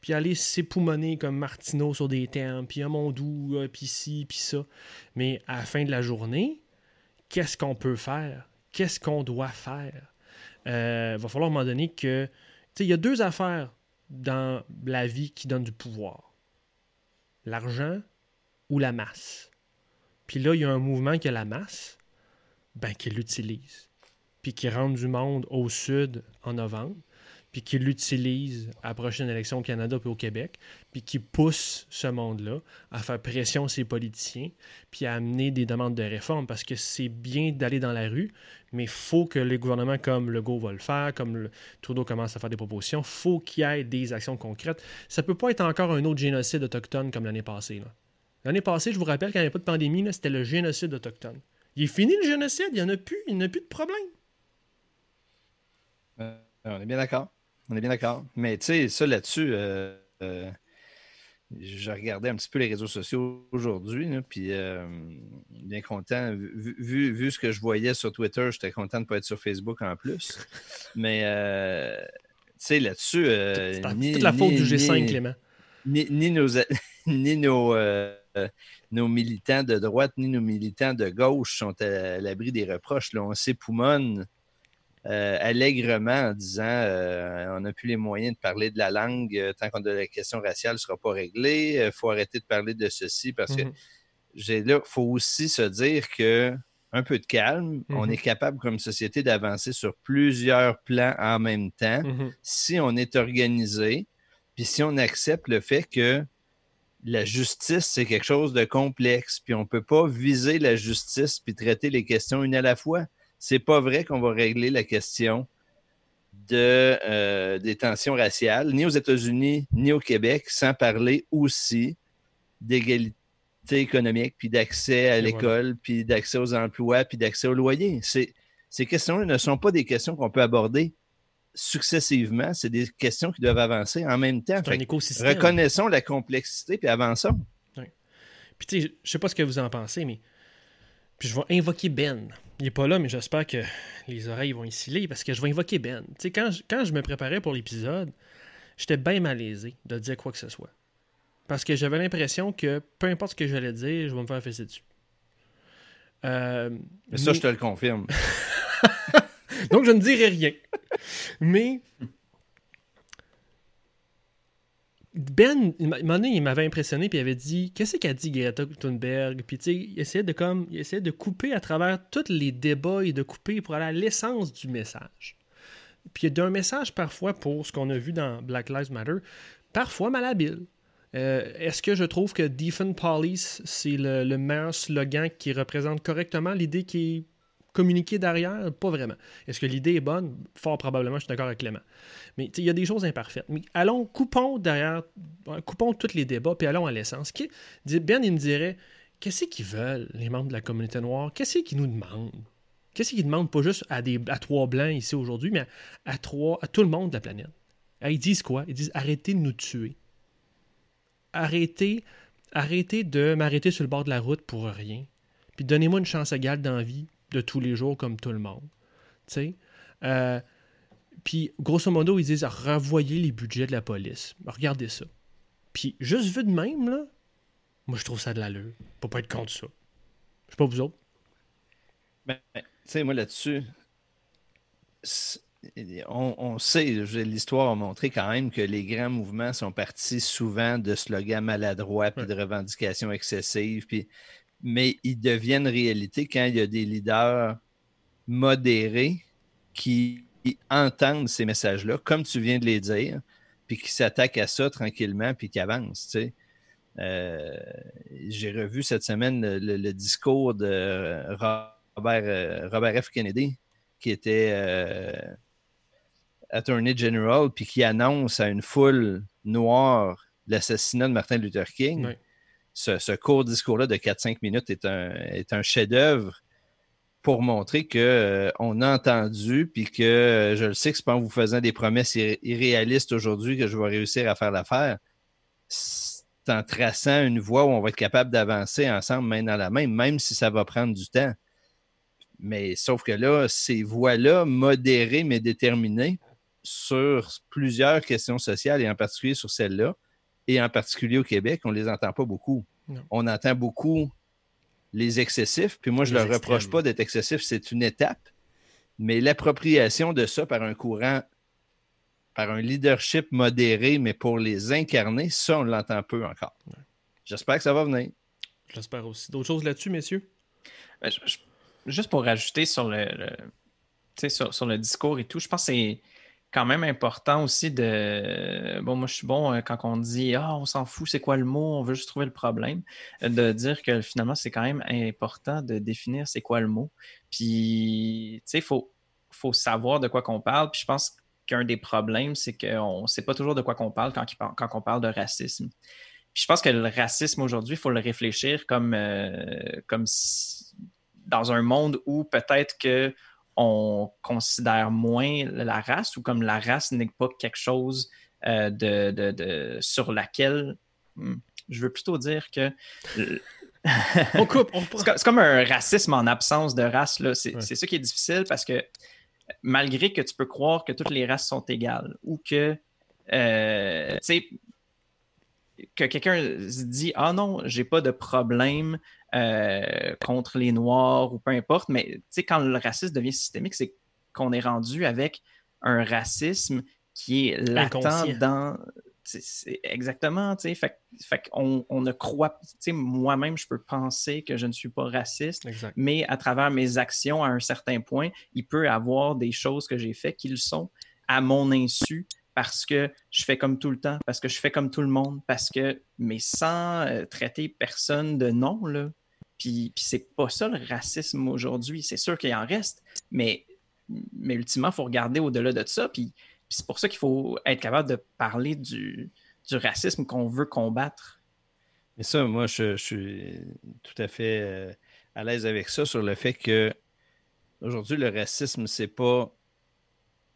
puis aller s'époumoner comme Martineau sur des termes, puis Amondou, euh, puis ci, puis ça. Mais à la fin de la journée, qu'est-ce qu'on peut faire? Qu'est-ce qu'on doit faire? Il euh, va falloir à un que... Tu sais, il y a deux affaires dans la vie qui donnent du pouvoir. L'argent ou la masse. Puis là, il y a un mouvement qui a la masse, ben, qui l'utilise puis qui rentre du monde au sud en novembre, puis qui l'utilise à la prochaine élection au Canada puis au Québec, puis qui pousse ce monde-là à faire pression sur ses politiciens, puis à amener des demandes de réforme, parce que c'est bien d'aller dans la rue, mais il faut que les gouvernements comme Legault va le faire, comme Trudeau commence à faire des propositions, faut qu'il y ait des actions concrètes. Ça peut pas être encore un autre génocide autochtone comme l'année passée. L'année passée, je vous rappelle, quand il n'y avait pas de pandémie, c'était le génocide autochtone. Il est fini le génocide, il n'y en a plus, il n'y a plus de problème. Euh, on est bien d'accord. On est bien d'accord. Mais tu sais, ça là-dessus, euh, euh, je regardais un petit peu les réseaux sociaux aujourd'hui, puis bien content. Vu, vu, ce que je voyais sur Twitter, j'étais content de ne pas être sur Facebook en plus. Mais tu sais, là-dessus. c'est toute la faute du G5, Clément. Ni, ni, nos, ni nos, nos, militants de droite, ni nos militants de gauche sont à, l'abri des reproches. Là. On s'époumonne euh, allègrement en disant euh, on n'a plus les moyens de parler de la langue euh, tant que la question raciale ne sera pas réglée. Il faut arrêter de parler de ceci parce que mhm. là, il faut aussi se dire que un peu de calme, on mhm. est capable comme société d'avancer sur plusieurs plans en même temps mhm. si on est organisé, puis si on accepte le fait que la justice, c'est quelque chose de complexe, puis on ne peut pas viser la justice puis traiter les questions une à la fois c'est pas vrai qu'on va régler la question de, euh, des tensions raciales, ni aux États-Unis, ni au Québec, sans parler aussi d'égalité économique, puis d'accès à l'école, puis d'accès aux emplois, puis d'accès au loyer. Ces questions-là ne sont pas des questions qu'on peut aborder successivement, c'est des questions qui doivent avancer en même temps. Reconnaissons la complexité, puis avançons. Puis tu sais, je sais pas ce que vous en pensez, mais puis je vais invoquer Ben. Il n'est pas là, mais j'espère que les oreilles vont y parce que je vais invoquer Ben. Tu sais, quand je, quand je me préparais pour l'épisode, j'étais bien malaisé de dire quoi que ce soit. Parce que j'avais l'impression que peu importe ce que j'allais dire, je vais me faire fesser dessus. Euh, mais ça, je te le confirme. Donc, je ne dirai rien. mais Ben, il m'avait impressionné, puis il avait dit Qu'est-ce qu'a dit Greta Thunberg Puis, tu sais, il essayait de, comme, il de couper à travers tous les débats et de couper pour aller à l'essence du message. puis d'un message parfois pour ce qu'on a vu dans Black Lives Matter, parfois malhabile. Euh, est-ce que je trouve que Defend Police, c'est le, meilleur slogan qui représente correctement l'idée qui est communiquée derrière? Pas vraiment. Est-ce que l'idée est bonne? Fort probablement, je suis d'accord avec Clément. Mais il y a des choses imparfaites. Mais allons, coupons derrière, coupons tous les débats, puis allons à l'essence. Bien, il me dirait, qu'est-ce qu'ils veulent, les membres de la communauté noire? Qu'est-ce qu'ils nous demandent? Qu'est-ce qu'ils demandent pas juste à, à trois blancs ici aujourd'hui, mais à, trois, à tout le monde de la planète? Ils disent quoi? Ils disent arrêtez de nous tuer. Arrêtez, arrêtez de m'arrêter sur le bord de la route pour rien. Puis donnez-moi une chance égale d'envie de tous les jours comme tout le monde. Tu sais? Euh, puis, grosso modo, ils disent revoyez les budgets de la police. Regardez ça. Puis, juste vu de même, là, moi, je trouve ça de l'allure. Faut pas être contre ça. Je sais pas vous autres. Ben, tu sais, moi, là-dessus, on, sait, l'histoire a montré quand même que les grands mouvements sont partis souvent de slogans maladroits puis de revendications excessives. Puis, mais ils deviennent réalité quand il y a des leaders modérés qui entendent ces messages-là, comme tu viens de les dire, puis qui s'attaquent à ça tranquillement, puis qui avancent. Euh, j'ai revu cette semaine le, discours de Robert, euh, Robert, F. Kennedy, qui était euh, Attorney General, puis qui annonce à une foule noire l'assassinat de Martin Luther King. Ce, court discours-là de 4-5 minutes est un, chef-d'œuvre pour montrer qu'on euh, a entendu, puis que euh, je le sais que c'est pas en vous faisant des promesses irréalistes aujourd'hui que je vais réussir à faire l'affaire. C'est en traçant une voie où on va être capable d'avancer ensemble, main dans la main, même si ça va prendre du temps. Mais sauf que là, ces voies-là, modérées mais déterminées sur plusieurs questions sociales et en particulier sur celle-là, et en particulier au Québec, on ne les entend pas beaucoup. On entend beaucoup les excessifs. Puis moi, je ne leur reproche pas d'être excessif, c'est une étape. Mais l'appropriation de ça par un courant, par un leadership modéré, mais pour les incarner, ça, on l'entend peu encore. J'espère que ça va venir. J'espère aussi. D'autres choses là-dessus, messieurs? Ben, juste pour rajouter sur le, sur, sur, le discours et tout, je pense que c'est quand même important aussi de. Bon, moi, je suis bon euh, quand on dit Ah, on s'en fout, c'est quoi le mot, on veut juste trouver le problème. De dire que finalement, c'est quand même important de définir c'est quoi le mot. Puis, tu sais, il faut, faut savoir de quoi qu'on parle. Puis, je pense qu'un des problèmes, c'est qu'on ne sait pas toujours de quoi qu'on parle quand, quand on parle de racisme. Puis, je pense que le racisme aujourd'hui, il faut le réfléchir comme, euh, comme dans un monde où peut-être que on considère moins la race ou comme la race n'est pas quelque chose euh, de, sur laquelle hmm, je veux plutôt dire que on coupe, c'est comme un racisme en absence de race. C'est ça qui est difficile parce que malgré que tu peux croire que toutes les races sont égales ou que euh, que quelqu'un se dit Ah non, j'ai pas de problème euh, contre les Noirs ou peu importe, mais quand le racisme devient systémique, c'est qu'on est rendu avec un racisme qui est latent dans. exactement, tu sais. Fait, fait qu'on on ne croit. Tu sais, moi-même, je peux penser que je ne suis pas raciste, mais à travers mes actions, à un certain point, il peut y avoir des choses que j'ai faites qui le sont à mon insu parce que je fais comme tout le temps, parce que je fais comme tout le monde, parce que, mais sans euh, traiter personne de nom, là. Puis, puis c'est pas ça le racisme aujourd'hui. C'est sûr qu'il en reste, mais, mais ultimement, il faut regarder au-delà de ça. Puis, c'est pour ça qu'il faut être capable de parler du, du racisme qu'on veut combattre. Mais ça, moi, je, suis tout à fait euh, à l'aise avec ça sur le fait que aujourd'hui, le racisme, c'est pas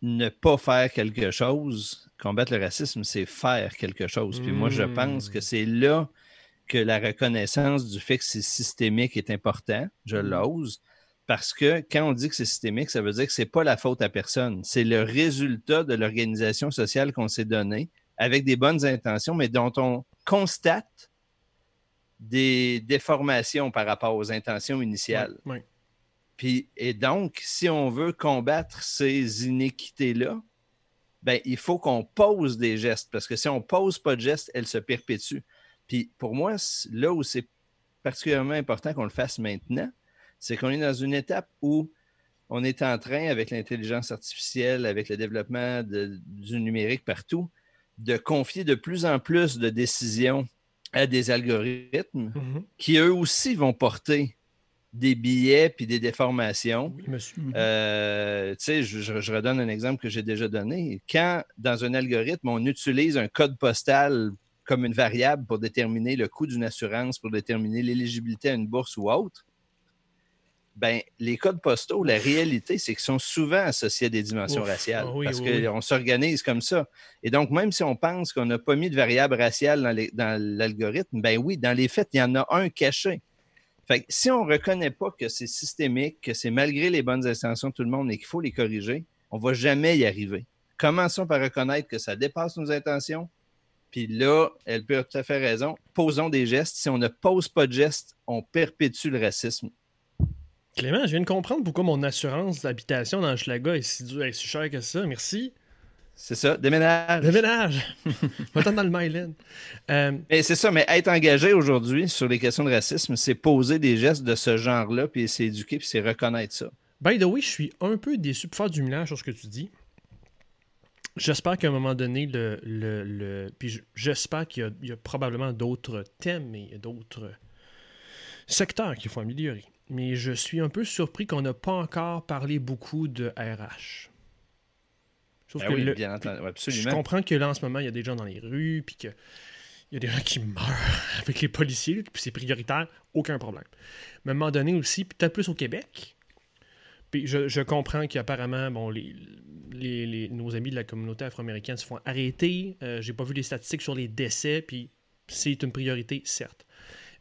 ne pas faire quelque chose, combattre le racisme, c'est faire quelque chose. Puis moi, je pense que hmm. c'est là que la reconnaissance du fait que c'est systémique est important. Je hmm. l'ose. Parce que quand on dit que c'est systémique, ça veut dire que ce n'est pas la faute à personne. C'est le résultat de l'organisation sociale qu'on s'est donnée avec des bonnes intentions, mais dont on constate des déformations par rapport aux intentions initiales. Puis, et donc, si on veut combattre ces inéquités-là, ben, il faut qu'on pose des gestes, parce que si on ne pose pas de gestes, elles se perpétuent. Puis pour moi, là où c'est particulièrement important qu'on le fasse maintenant, c'est qu'on est dans une étape où on est en train, avec l'intelligence artificielle, avec le développement du numérique partout, de confier de plus en plus de décisions à des algorithmes mm-hmm. qui, eux aussi, vont porter des billets puis des déformations. Oui, monsieur. Euh, je, je, redonne un exemple que j'ai déjà donné. Quand, dans un algorithme, on utilise un code postal comme une variable pour déterminer le coût d'une assurance, pour déterminer l'éligibilité à une bourse ou autre, ben, les codes postaux, la réalité, c'est qu'ils sont souvent associés à des dimensions raciales ah parce qu'on s'organise comme ça. Et donc, même si on pense qu'on n'a pas mis de variable raciale dans l'algorithme, ben oui, dans les faits, il y en a un caché. Fait que si on ne reconnaît pas que c'est systémique, que c'est malgré les bonnes intentions de tout le monde et qu'il faut les corriger, on ne va jamais y arriver. Commençons par reconnaître que ça dépasse nos intentions. Puis là, elle peut tout à fait raison. Posons des gestes. Si on ne pose pas de gestes, on perpétue le racisme. Clément, je viens de comprendre pourquoi mon assurance d'habitation dans Schlaga est si, est si chère que ça. Merci. C'est ça, déménage. Déménage. Va dans le Myland. Euh, c'est ça, mais être engagé aujourd'hui sur les questions de racisme, c'est poser des gestes de ce genre-là, puis c'est éduquer, puis c'est reconnaître ça. By the way, je suis un peu déçu pour faire du ménage sur ce que tu dis. J'espère qu'à un moment donné, le, le, puis j'espère qu'il y, a probablement d'autres thèmes et d'autres secteurs qu'il faut améliorer. Mais je suis un peu surpris qu'on n'a pas encore parlé beaucoup de RH. Ben je comprends que là, en ce moment, il y a des gens dans les rues, puis qu'il y a des gens qui meurent avec les policiers, puis c'est prioritaire, aucun problème. Mais à un moment donné aussi, peut-être plus au Québec, puis je, comprends qu'apparemment, bon, les, nos amis de la communauté afro-américaine se font arrêter. Euh, j'ai pas vu les statistiques sur les décès, puis c'est une priorité, certes.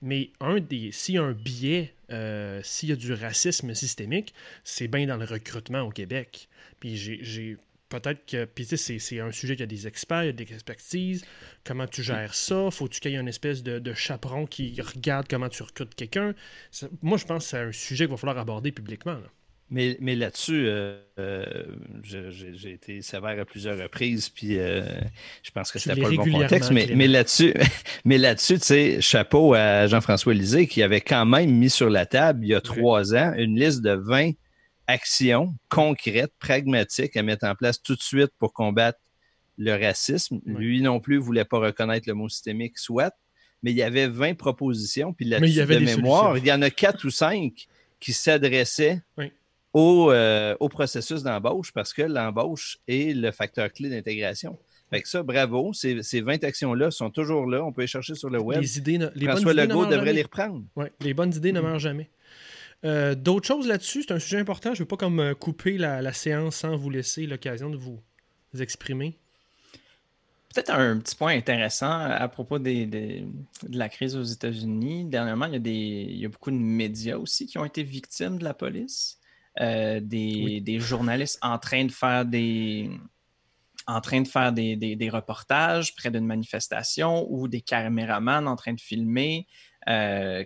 Mais un des, s'il y a un biais, euh, s'il y a du racisme systémique, c'est bien dans le recrutement au Québec. Puis j'ai peut-être que. Puis, c'est un sujet qui a des experts, il y a des expertises. Comment tu gères ça? Faut-tu qu'il y ait une espèce de, chaperon qui regarde comment tu recrutes quelqu'un? Moi, je pense que c'est un sujet qu'il va falloir aborder publiquement. Mais, mais là-dessus, euh, euh, j'ai été sévère à plusieurs reprises, puis euh, je pense que c'était pas le bon contexte. Mais, mais là-dessus, mais là-dessus, tu sais, chapeau à Jean-François Lisée qui avait quand même mis sur la table il y a trois ans une liste de 20 action concrète, pragmatique à mettre en place tout de suite pour combattre le racisme. Lui non plus voulait pas reconnaître le mot systémique, soit, mais il y avait 20 propositions, puis là de mémoire, il y en a quatre ou cinq qui s'adressaient au, euh, au, processus d'embauche parce que l'embauche est le facteur clé d'intégration. Fait que ça, bravo. Ces, ces 20 actions-là sont toujours là. On peut les chercher sur le web. Les idées, les François Legault devrait les reprendre. Ouais, les bonnes idées ne meurent jamais. Euh, d'autres choses là-dessus, c'est un sujet important. Je ne veux pas comme euh, couper la, séance sans vous laisser l'occasion de vous, exprimer. Peut-être un petit point intéressant à propos de la crise aux États-Unis. Dernièrement, il y, a des, beaucoup de médias aussi qui ont été victimes de la police. Euh, des, journalistes en train de faire des, en train de faire des, reportages près d'une manifestation ou des caméramans en train de filmer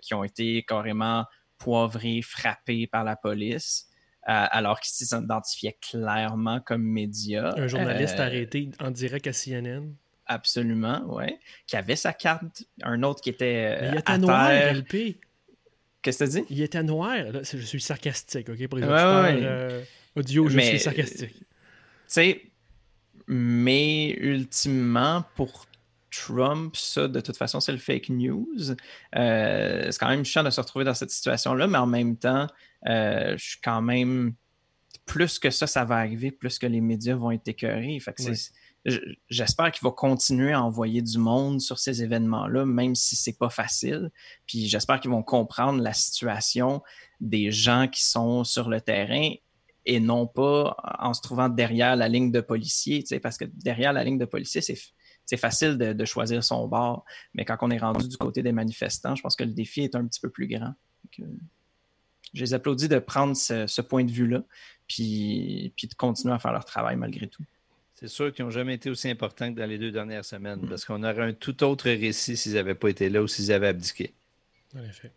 qui ont été carrément poivré, frappé par la police. Euh, alors qu'ils s'identifiaient clairement comme média. Un journaliste euh, arrêté en direct à CNN. Absolument, oui. Qui avait sa carte. Un autre qui était. Mais il était noir, LP. Qu'est-ce que tu dis? Il était noir. je suis sarcastique, OK? Pour les auditeurs euh, audio, je suis sarcastique. Tu sais, mais ultimement, pour Trump, ça, de toute façon, c'est le fake news. Euh, c'est quand même chiant de se retrouver dans cette situation-là, mais en même temps, euh, je suis quand même. Plus que ça, ça va arriver, plus que les médias vont être écœurés. J'espère qu'il va continuer à envoyer du monde sur ces événements-là, même si c'est pas facile. Puis j'espère qu'ils vont comprendre la situation des gens qui sont sur le terrain et non pas en se trouvant derrière la ligne de policiers, parce que derrière la ligne de policiers, c'est facile de, choisir son bord. Mais quand on est rendu du côté des manifestants, je pense que le défi est un petit peu plus grand. je les applaudis de prendre ce, point de vue-là, puis, puis de continuer à faire leur travail malgré tout. C'est sûr qu'ils n'ont jamais été aussi importants que dans les deux dernières semaines, mm. parce qu'on aurait un tout autre récit s'ils n'avaient pas été là ou s'ils avaient abdiqué. En effet.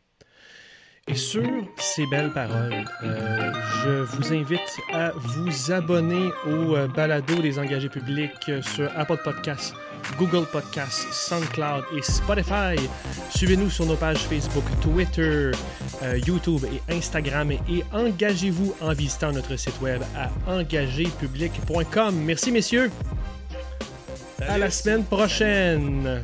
Et sur ces belles paroles, euh, je vous invite à vous abonner au euh, balado des engagés publics sur Apple Podcasts, Google Podcasts, SoundCloud et Spotify. Suivez-nous sur nos pages Facebook, Twitter, euh, YouTube et Instagram et engagez-vous en visitant notre site web à engagépublic.com. Merci messieurs. à la semaine prochaine.